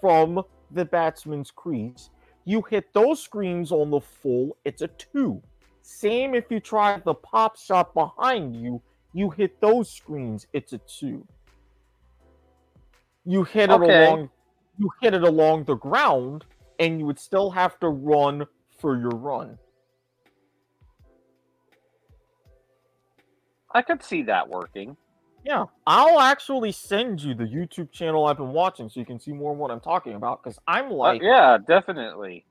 from the batsman's crease, you hit those screens on the full, it's a two. Same if you try the pop shot behind you, you hit those screens, it's a two. You hit it along you hit it along the ground, and you would still have to run for your run. I could see that working. Yeah, I'll actually send you the YouTube channel I've been watching so you can see more of what I'm talking about. Because I'm Uh, like, yeah, definitely.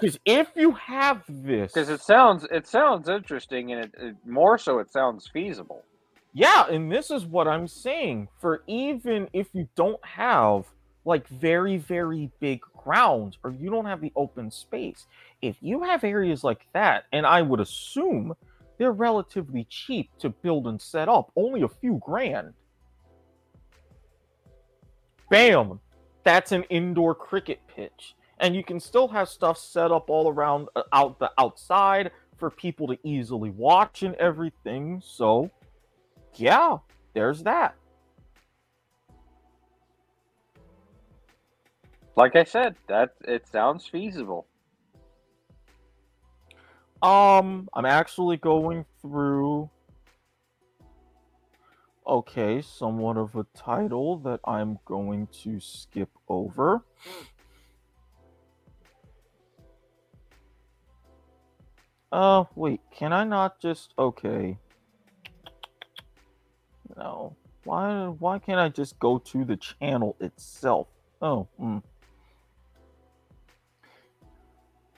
because if you have this, Because it sounds it sounds interesting, and it, it more so it sounds feasible. yeah, and this is what I'm saying. For even if you don't have like very, very big grounds or you don't have the open space. If you have areas like that, and I would assume they're relatively cheap to build and set up, only a few grand. Bam! That's an indoor cricket pitch. And you can still have stuff set up all around uh, out the outside for people to easily watch and everything. So, yeah, there's that. Like I said, that it sounds feasible. Um, I'm actually going through. Okay, somewhat of a title that I'm going to skip over. Uh, wait, can I not just okay? No. Why why can't I just go to the channel itself? Oh, hmm.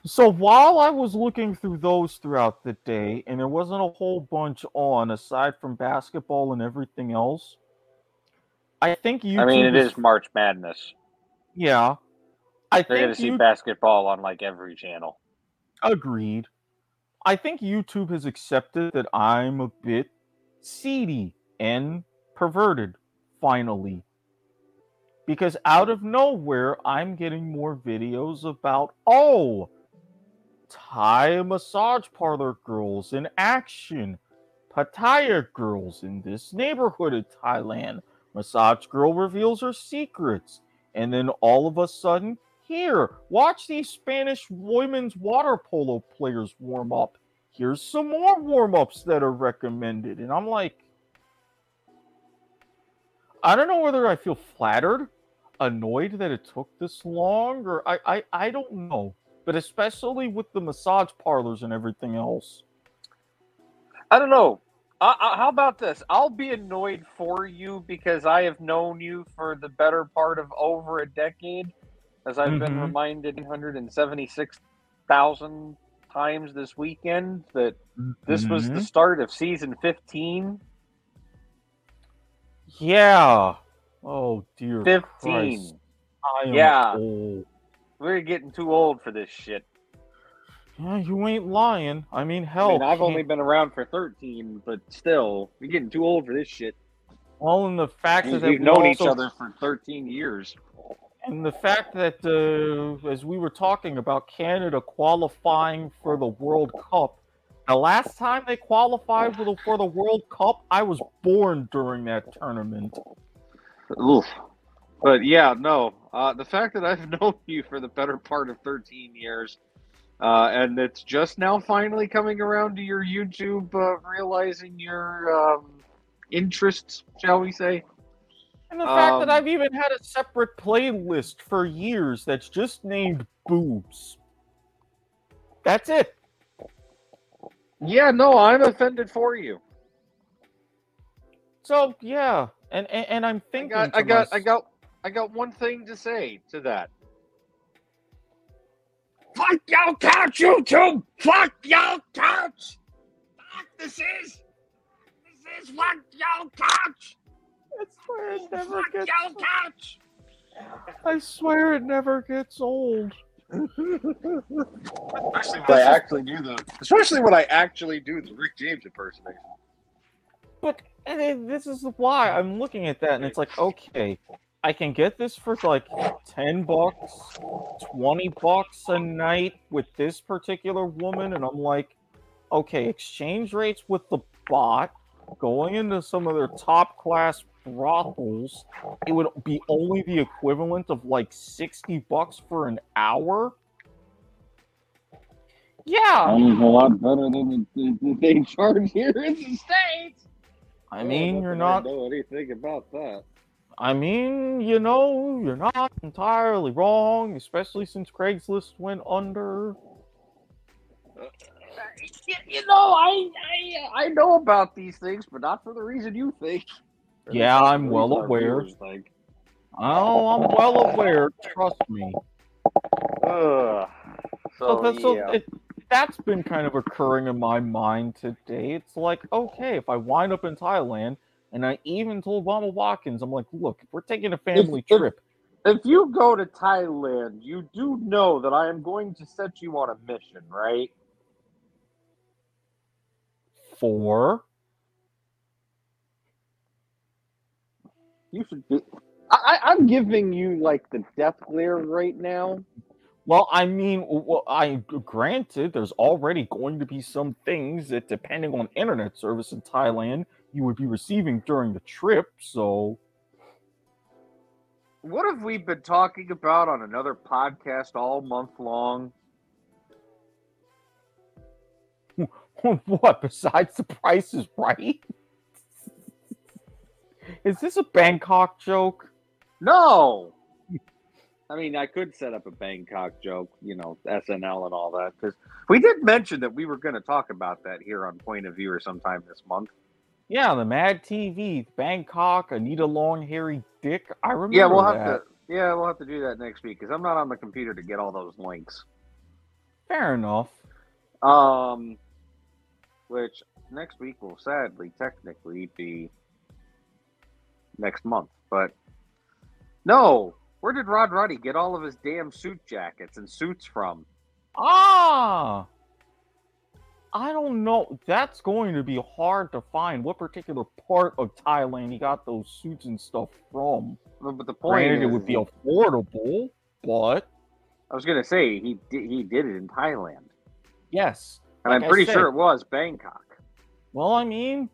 So while I was looking through those throughout the day, and there wasn't a whole bunch on aside from basketball and everything else, I think YouTube. I mean, it is March Madness. Yeah, I They're think going to see basketball on like every channel. agreed. I think YouTube has accepted that I'm a bit seedy and perverted. Finally, because out of nowhere, I'm getting more videos about oh. Thai massage parlor girls in action. Pattaya girls in this neighborhood of Thailand. Massage girl reveals her secrets. And then all of a sudden, here, watch these Spanish women's water polo players warm up. Here's some more warm ups that are recommended. And I'm like, I don't know whether I feel flattered, annoyed that it took this long, or I, I, I don't know but especially with the massage parlors and everything else. I don't know. Uh, uh, how about this? I'll be annoyed for you because I have known you for the better part of over a decade, as I've been Mhm. reminded 176,000 times this weekend that this was the Mhm. start of season 15. yeah. Oh dear. 15. Christ. I am Yeah. old. We're getting too old for this shit. Yeah, you ain't lying. I mean, I hell. mean, I've only been around for 13, but still, we're getting too old for this shit. well, and the fact that We've known each other for 13 years. and the fact that uh, as we were talking about Canada qualifying for the World Cup, the last time they qualified for the, for the World Cup, I was born during that tournament. Oof. But yeah, no. Uh, the fact that I've known you for the better part of 13 years, uh, and it's just now finally coming around to your YouTube, uh, realizing your um, interests, shall we say? And the fact that Um, I've even had a separate playlist for years that's just named boobs. That's it. Yeah, no, I'm offended for you. So yeah, and and, and I'm I thinking. got, I got, I got, I got one thing to say to that. Fuck your couch, YouTube! Fuck your couch! Fuck this is! This is fuck your couch! I swear it never Fuck gets. your couch! I swear it never gets old. Especially when I actually do the, especially when I actually do the Rick James impersonation. But and this is why I'm looking at that, and it's like, okay, I can get this for like ten bucks, twenty bucks a night with this particular woman, and I'm like, okay, exchange rates with the bot, going into some of their top class brothels, it would be only the equivalent of like sixty bucks for an hour. Yeah, Money's a lot better than the, the, they charge here in the states. I mean, you're not know anything about that. I mean, you know, you're not entirely wrong, especially since Craigslist went under. Uh, you, you know, I, I uh, I know about these things, but not for the reason you think. Yeah, I'm well aware. Oh, I'm well aware. Trust me. Ugh. So, So, that, so yeah. it, that's been kind of occurring in my mind today. It's like, okay, if I wind up in Thailand, and I even told Mama Watkins, I'm like, look, if we're taking a family if- trip, if you go to Thailand, you do know that I am going to set you on a mission, right? For You should be. I, I- I'm giving you like the death glare right now. well, I mean, well, I granted there's already going to be some things that, depending on internet service in Thailand, you would be receiving during the trip. So, What have we been talking about on another podcast all month long? what besides the price is right? is this a Bangkok joke? No. I mean, I could set up a Bangkok joke, you know, SNL and all that, because we did mention that we were going to talk about that here on Point of Viewer sometime this month. Yeah, the Mad TV, Bangkok, Anita Long, Hairy Dick. I remember. Yeah, we'll have to. Yeah, we'll have to do that next week because I'm not on the computer to get all those links. Fair enough. Um, which next week will sadly, technically, be next month. But no, where did Rod Roddy get all of his damn suit jackets and suits from? Ah, I don't know. That's going to be hard to find. What particular part of Thailand he got those suits and stuff from? But the point Granted, is, it would be affordable, but I was gonna say he did, he did it in Thailand, yes. and Like I'm pretty said- sure it was Bangkok. Well, I mean,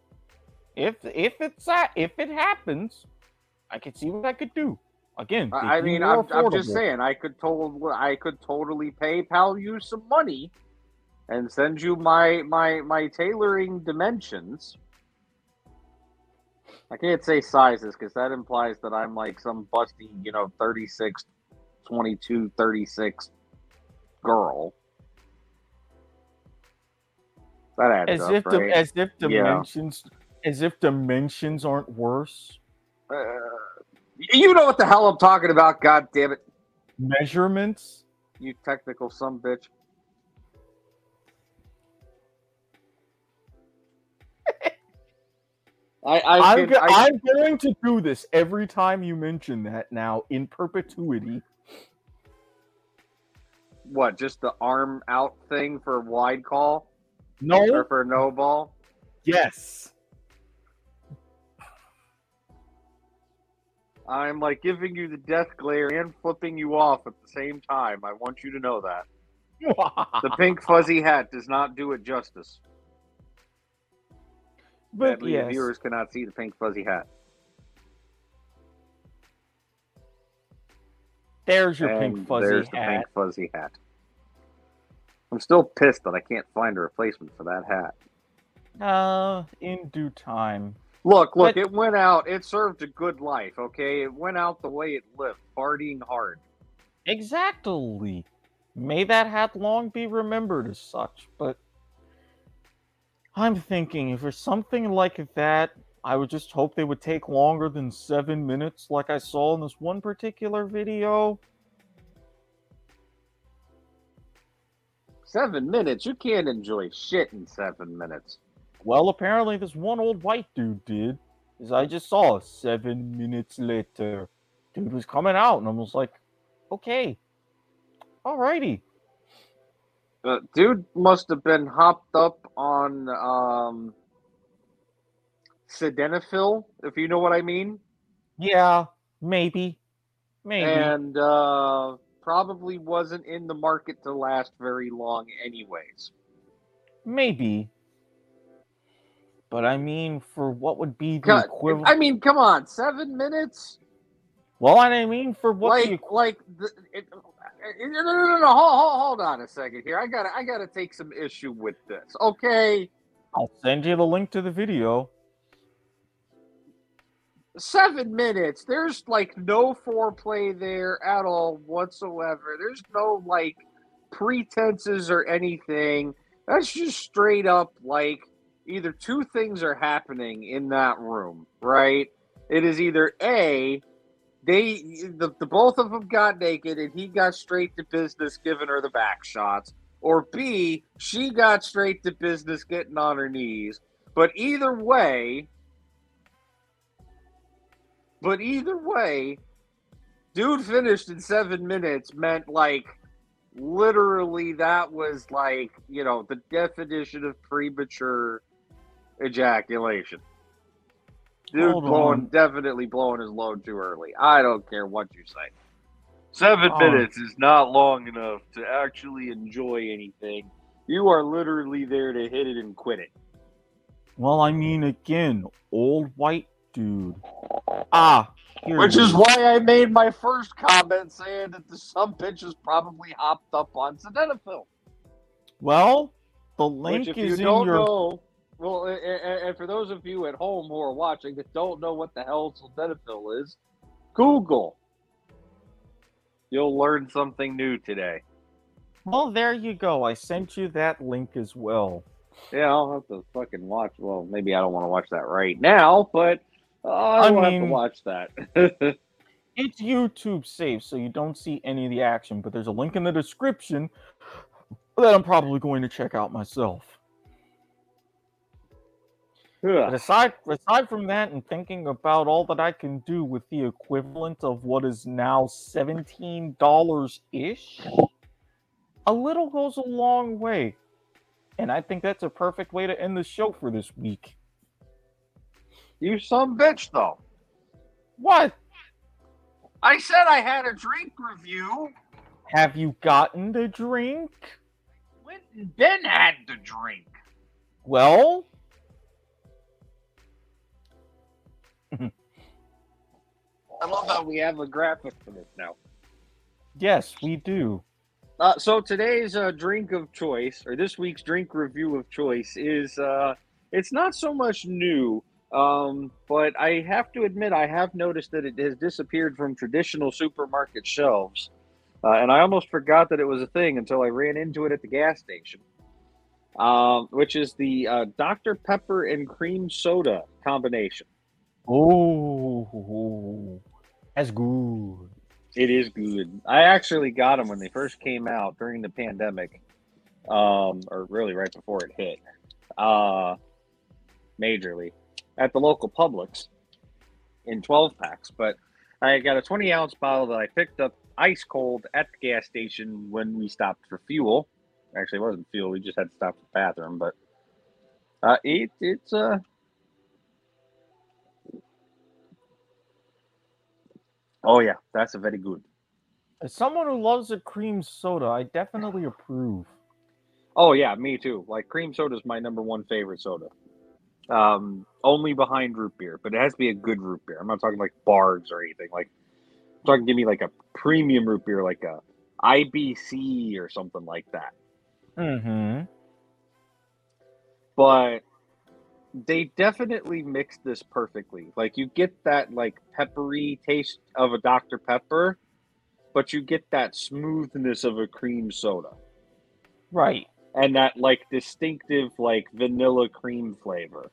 if if it's that if it happens, I could see what I could do. Again, I, it'd I be mean, I'm, I'm just saying, I could total, I could totally PayPal you some money, and send you my my my tailoring dimensions. I can't say sizes because that implies that I'm like some busty, you know, 36, 22, 36 girl. That adds as up, if the, right? as if Yeah. dimensions as if dimensions aren't worse. Uh, you know what the hell I'm talking about, god damn it, Measurements. you technical some bitch. I, I, I'm, go- I, I'm going to do this every time you mention that now in perpetuity. what just the arm out thing for wide call No. or No. for no ball? Yes. I'm like giving you the death glare and flipping you off at the same time. I want you to know that the pink fuzzy hat does not do it justice. But Sadly, yes. viewers cannot see the pink fuzzy hat. There's your And pink fuzzy there's the hat. pink fuzzy hat. I'm still pissed that I can't find a replacement for that hat. Uh, in due time. Look, look, But- it went out. It served a good life, okay? It went out the way it lived, partying hard. Exactly. May that hat long be remembered as such, but I'm thinking if it's something like that, I would just hope they would take longer than seven minutes, like I saw in this one particular video. Seven minutes? You can't enjoy shit in seven minutes. Well, apparently this one old white dude did. As I just saw seven minutes later. Dude was coming out, and I was like, okay. Alrighty. Uh, dude must have been hopped up on um, sildenafil, if you know what I mean, Yeah, maybe. Maybe. and uh, probably wasn't in the market to last very long, anyways. Maybe. But I mean, for what would be the God, equivalent? I mean, come on, seven minutes? well, I mean, for what like, like, the, it, no, no, no, no, no, hold, hold, hold on a second here. I gotta, I gotta take some issue with this. Okay, I'll send you the link to the video. seven minutes. There's like no foreplay there at all whatsoever. There's no like pretenses or anything. That's just straight up like either two things are happening in that room, right? It is either A, they the, the both of them got naked and he got straight to business giving her the back shots, or B, she got straight to business getting on her knees. But either way, but either way, dude finished in seven minutes meant like literally that was like you know the definition of premature ejaculation. Dude Hold blowing on. definitely blowing his load too early. I don't care what you say. Seven Oh. minutes is not long enough to actually enjoy anything. You are literally there to hit it and quit it. Well, I mean, again, old white dude. Ah, here Which is why I made my first comment saying that the some bitches probably hopped up on sildenafil. Well, the link is you in your. know, well, a- a- and for those of you at home who are watching that don't know what the hell sildenafil is, Google. You'll learn something new today. Well, there you go. I sent you that link as well. Yeah, I'll have to fucking watch. Well, maybe I don't want to watch that right now, but uh, I I will have mean- to watch that. It's YouTube safe, so you don't see any of the action, but there's a link in the description that I'm probably going to check out myself. But aside aside from that, and thinking about all that I can do with the equivalent of what is now seventeen dollars ish, a little goes a long way, and I think that's a perfect way to end the show for this week. you some bitch, though. What I said I had a drink review. have you gotten the drink? Went and Ben had the drink. Well, I love how we have a graphic for this now. yes, we do. Uh, so today's uh, drink of choice, or this week's drink review of choice, is uh, it's not so much new, um, but I have to admit I have noticed that it has disappeared from traditional supermarket shelves, uh, and I almost forgot that it was a thing until I ran into it at the gas station. Um, which is the uh, Dr Pepper and cream soda combination. Oh, that's good. It is good. I actually got them when they first came out during the pandemic, um, or really right before it hit, uh, majorly at the local Publix in 12 packs. But I got a 20 ounce bottle that I picked up ice cold at the gas station when we stopped for fuel. Actually, it wasn't fuel. We just had to stop for the bathroom. But uh, it it's uh Oh yeah, that's a very good. As someone who loves a cream soda, I definitely approve. Oh yeah, me too. Like cream soda is my number one favorite soda. Um, only behind root beer, but it has to be a good root beer. I'm not talking like Barq's or anything. Like, I'm talking give me like a premium root beer, like a IBC or something like that. Mm-hmm. But they definitely mix this perfectly. Like you get that like peppery taste of a Dr Pepper, but you get that smoothness of a cream soda. Right. and that like distinctive like vanilla cream flavor.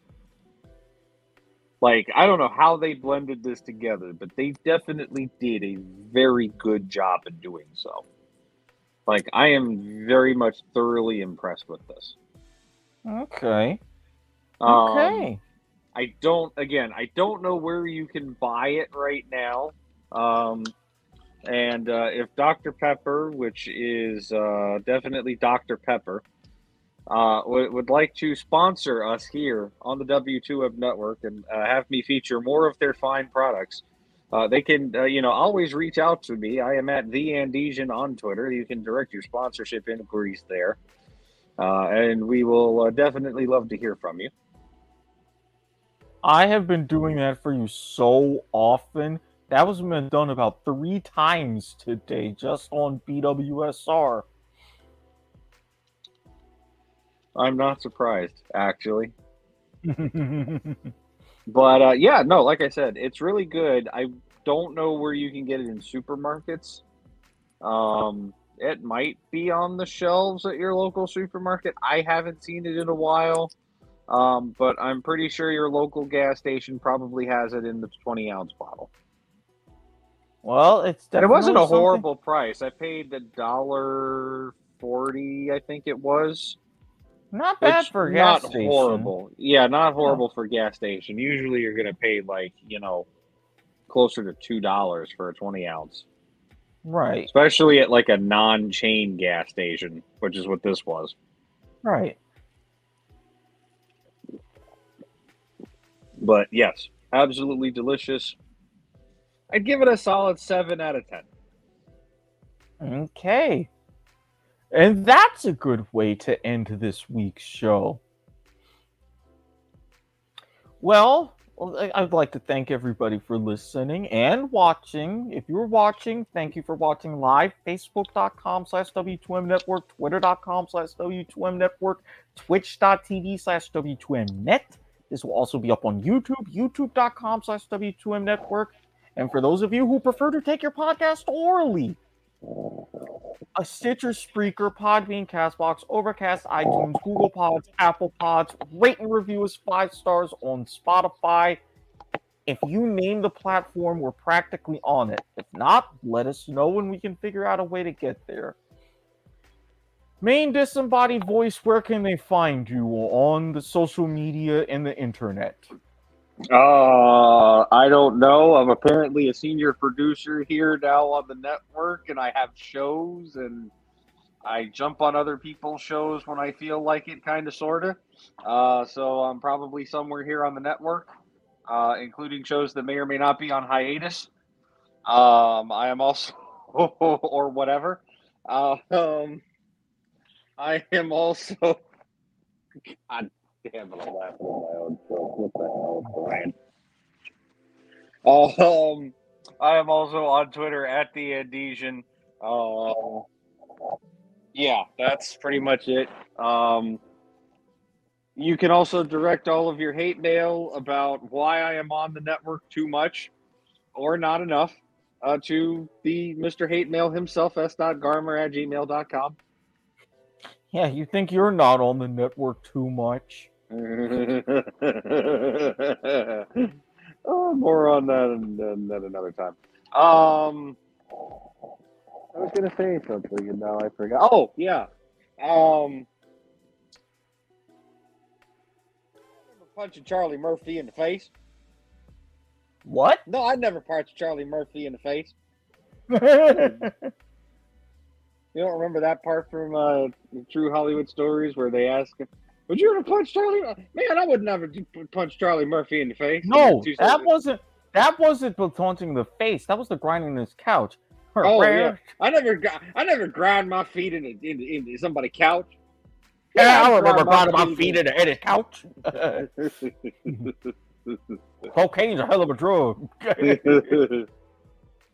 Like I don't know how they blended this together, but they definitely did a very good job in doing so. Like I am very much thoroughly impressed with this. Okay. Um, Okay. I don't again, I don't know where you can buy it right now. Um and uh, if Dr. Pepper, which is uh, definitely Dr. Pepper, uh, would, would like to sponsor us here on the W2M network and uh, have me feature more of their fine products, uh, they can, uh, you know, always reach out to me. I am at the Andesian on Twitter. You can direct your sponsorship inquiries there, uh, and we will uh, definitely love to hear from you. I have been doing that for you so often. That was been done about three times today just on BWSR. I'm not surprised, actually. But uh, yeah, no, like I said, it's really good. I don't know where you can get it in supermarkets. Um, it might be on the shelves at your local supermarket. I haven't seen it in a while, um, but I'm pretty sure your local gas station probably has it in the 20 ounce bottle. well, it's And it wasn't a something- horrible price. I paid a dollar forty, I think it was. Not bad It's for gas not station. horrible. Yeah, not horrible for gas station. Usually you're gonna pay like, you know, closer to two dollars for a twenty ounce, Right. especially at like a non-chain gas station, which is what this was. Right. But yes, absolutely delicious. I'd give it a solid seven out of ten. Okay. And that's a good way to end this week's show. Well, I'd like to thank everybody for listening and watching. If you're watching, thank you for watching live. Facebook.com slash W2M Network, Twitter.com slash W2M Network, Twitch.tv slash W2M Net. This will also be up on YouTube, YouTube.com slash W2M Network. And for those of you who prefer to take your podcast orally, a Stitcher, Spreaker, Podbean, Castbox, Overcast, iTunes, Google Pods, Apple Pods. Rate and review us five stars on Spotify. If you name the platform, we're practically on it. If not, let us know and we can figure out a way to get there. Main disembodied voice, where can they find you on the social media and the internet? Uh, I don't know. I'm apparently a senior producer here now on the network, and I have shows, and I jump on other people's shows when I feel like it, kind of, sorta. Uh, so I'm probably somewhere here on the network, uh, including shows that may or may not be on hiatus. Um, I am also, or whatever. Uh, um, I am also. God damn it! I'm laughing at my own joke. What the hell, Brian? Um, I am also on Twitter at the Andesian. Um, yeah, that's pretty much it. Um, you can also direct all of your hate mail about why I am on the network too much or not enough uh, to the Mr. Hate Mail himself, s.garmer at gmail.com. Yeah, you think you're not on the network too much. oh, more on that, that another time. Um, I was gonna say something and now I forgot. Oh yeah, um, punching Charlie Murphy in the face. What? No, I never punched Charlie Murphy in the face. You don't remember that part from uh, True Hollywood Stories where they ask him, "Would you ever punch Charlie?" Man, I wouldn't never punch Charlie Murphy in the face. No, that seconds. wasn't that wasn't the taunting the face. That was the grinding his couch. Oh yeah, I never got. I never ground my feet into into, into somebody's couch. Yeah, I I remember grinding my feet feet into Eddie's couch. Cocaine's a hell of a drug.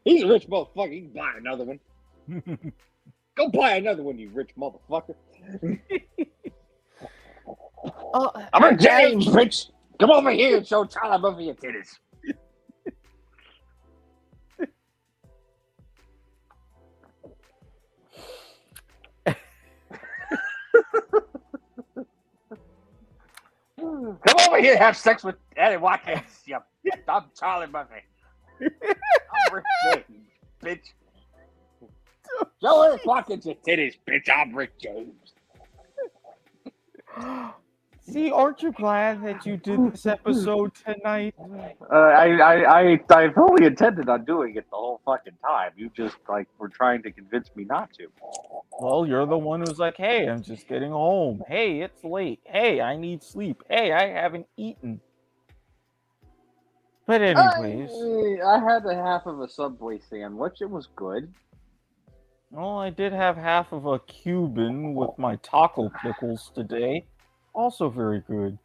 He's a rich motherfucker. He can buy another one. Go buy another one, you rich motherfucker. Uh, I'm a James, bitch. Come over here and show Charlie Murphy your titties. Come over here, and have sex with Eddie Watkins. You, I'm Charlie Murphy. I'm rich, James, bitch. Show Eric Watkins your titties, bitch. I'm Rick James. See, aren't you glad that you did this episode tonight? Uh, I, I, I, I fully intended on doing it the whole fucking time. You just like were trying to convince me not to. Well, you're the one who's like, hey, I'm just getting home. Hey, it's late. Hey, I need sleep. Hey, I haven't eaten. But anyways, I, I had a half of a Subway sandwich. It was good. Well, I did have half of a Cuban with my taco pickles today. Also very good.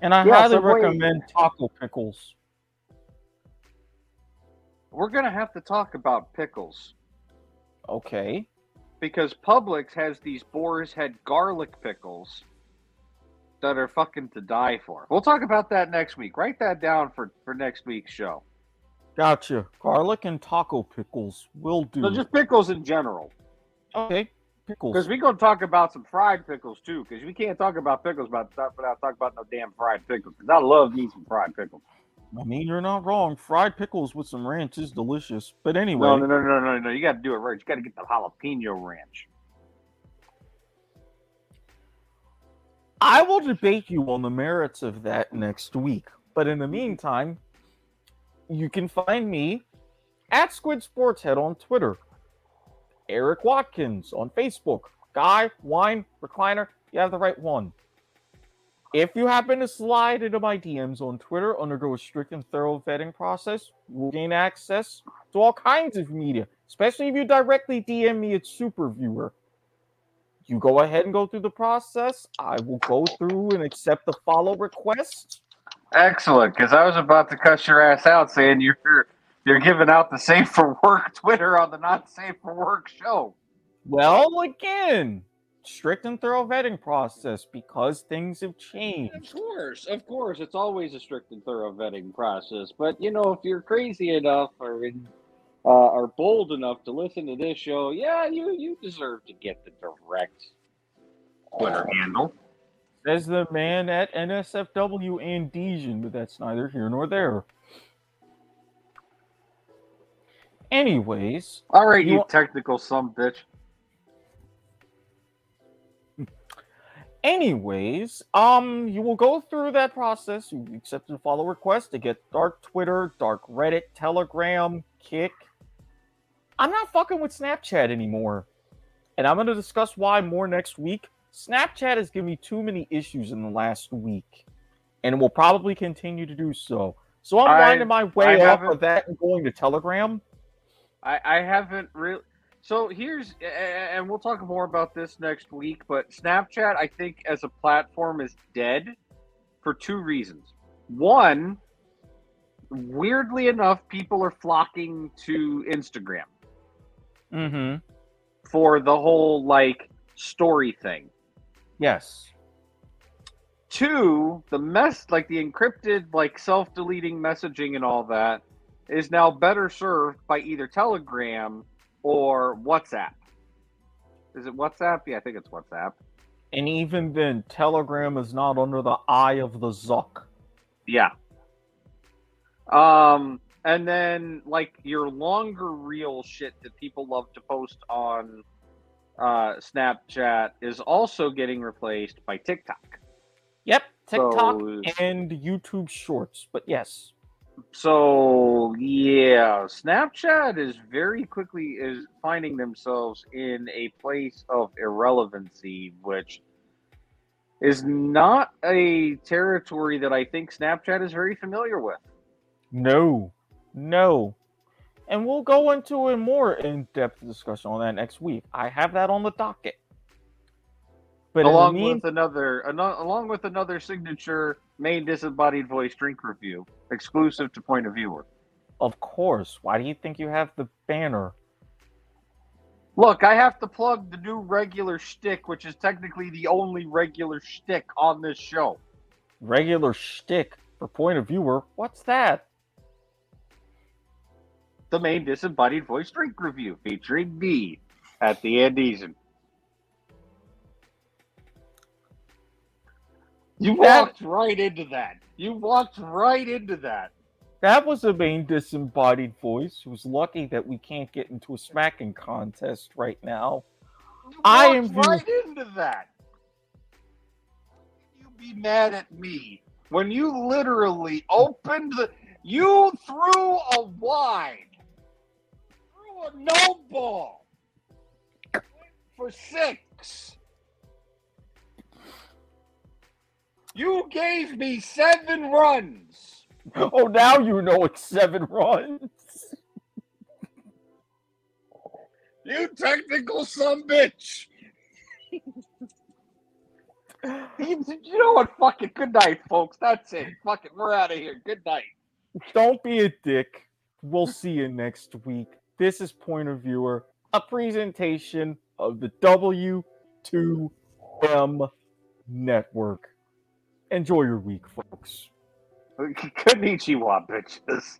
And I Yeah, highly recommend taco pickles. We're gonna have to talk about pickles Okay. because Publix has these boar's head garlic pickles that are fucking to die for. We'll talk about that next week. Write that down for for next week's show. Gotcha. Garlic and taco pickles will do. So just pickles in general. okay. Pickles. Because we're gonna talk about some fried pickles too. Because we can't talk about pickles without, without talking about no damn fried pickles. Because I love me some fried pickles. I mean, you're not wrong. Fried pickles with some ranch is delicious. But anyway, No, no, no, no, no, no. You got to do it right. You got to get the jalapeno ranch. I will debate you on the merits of that next week. But in the meantime, you can find me at Squid Sports Head on Twitter, Eric Watkins on Facebook, Guy Wine Recliner. You have the right one. If you happen to slide into my DMs on Twitter, undergo a strict and thorough vetting process, you'll gain access to all kinds of media, especially if you directly DM me at Super Viewer. You go ahead and go through the process. I will go through and accept the follow request. Excellent, because I was about to cuss your ass out saying you're you're giving out the safe for work Twitter on the not safe for work show. Well, again, strict and thorough vetting process because things have changed. Of course, of course, it's always a strict and thorough vetting process. But you know, if you're crazy enough or in, uh, are bold enough to listen to this show, yeah, you you deserve to get the direct Twitter handle. Says the man at NSFW and Dejan, but that's neither here nor there. Anyways, All right, You you technical some bitch. anyways, um, you will go through that process. You accept and follow requests to get dark Twitter, dark Reddit, Telegram, Kick. I'm not fucking with Snapchat anymore. And I'm going to discuss why more next week. Snapchat has given me too many issues in the last week, and will probably continue to do so. So I'm I- winding my way I off of that and going to Telegram. I, I haven't really. So here's, and we'll talk more about this next week. But Snapchat, I think, as a platform, is dead for two reasons. One, weirdly enough, people are flocking to Instagram Mm-hmm. for the whole like story thing. Yes. Two, the mess, like the encrypted, like self-deleting messaging and all that, is now better served by either Telegram or WhatsApp. Is it WhatsApp? Yeah, I think it's WhatsApp. And even then, Telegram is not under the eye of the Zuck. Yeah. Um, and then like your longer reel shit that people love to post on uh, Snapchat is also getting replaced by TikTok. Yep, TikTok So- and YouTube Shorts. But yes, So yeah, Snapchat is very quickly is finding themselves in a place of irrelevancy, which is not a territory that I think Snapchat is very familiar with. no, no. And we'll go into a more in depth discussion on that next week. I have that on the docket. But along mean- with another, ano- along with another signature main disembodied voice drink review, exclusive to Point of Viewer. of course, why do you think you have the banner? Look, I have to plug the new regular shtick, which is technically the only regular shtick on this show. Regular shtick for point of viewer. What's that? The main disembodied voice drink review featuring me at the Andesian. You That- walked right into that. You walked right into that. That was a main disembodied voice who's lucky that we can't get into a smacking contest right now. I am right into that. You be mad at me when you literally opened the. You threw a wide, a no ball went for six. You gave me seven runs. Oh, now you know it's seven runs. You technical some bitch. you, you know what? Fucking good night, folks. That's it. Fucking, we're out of here. Good night. Don't be a dick. We'll see you next week. This is Point of Viewer, a presentation of the W2M network. Enjoy your week, folks. Konnichiwa, bitches.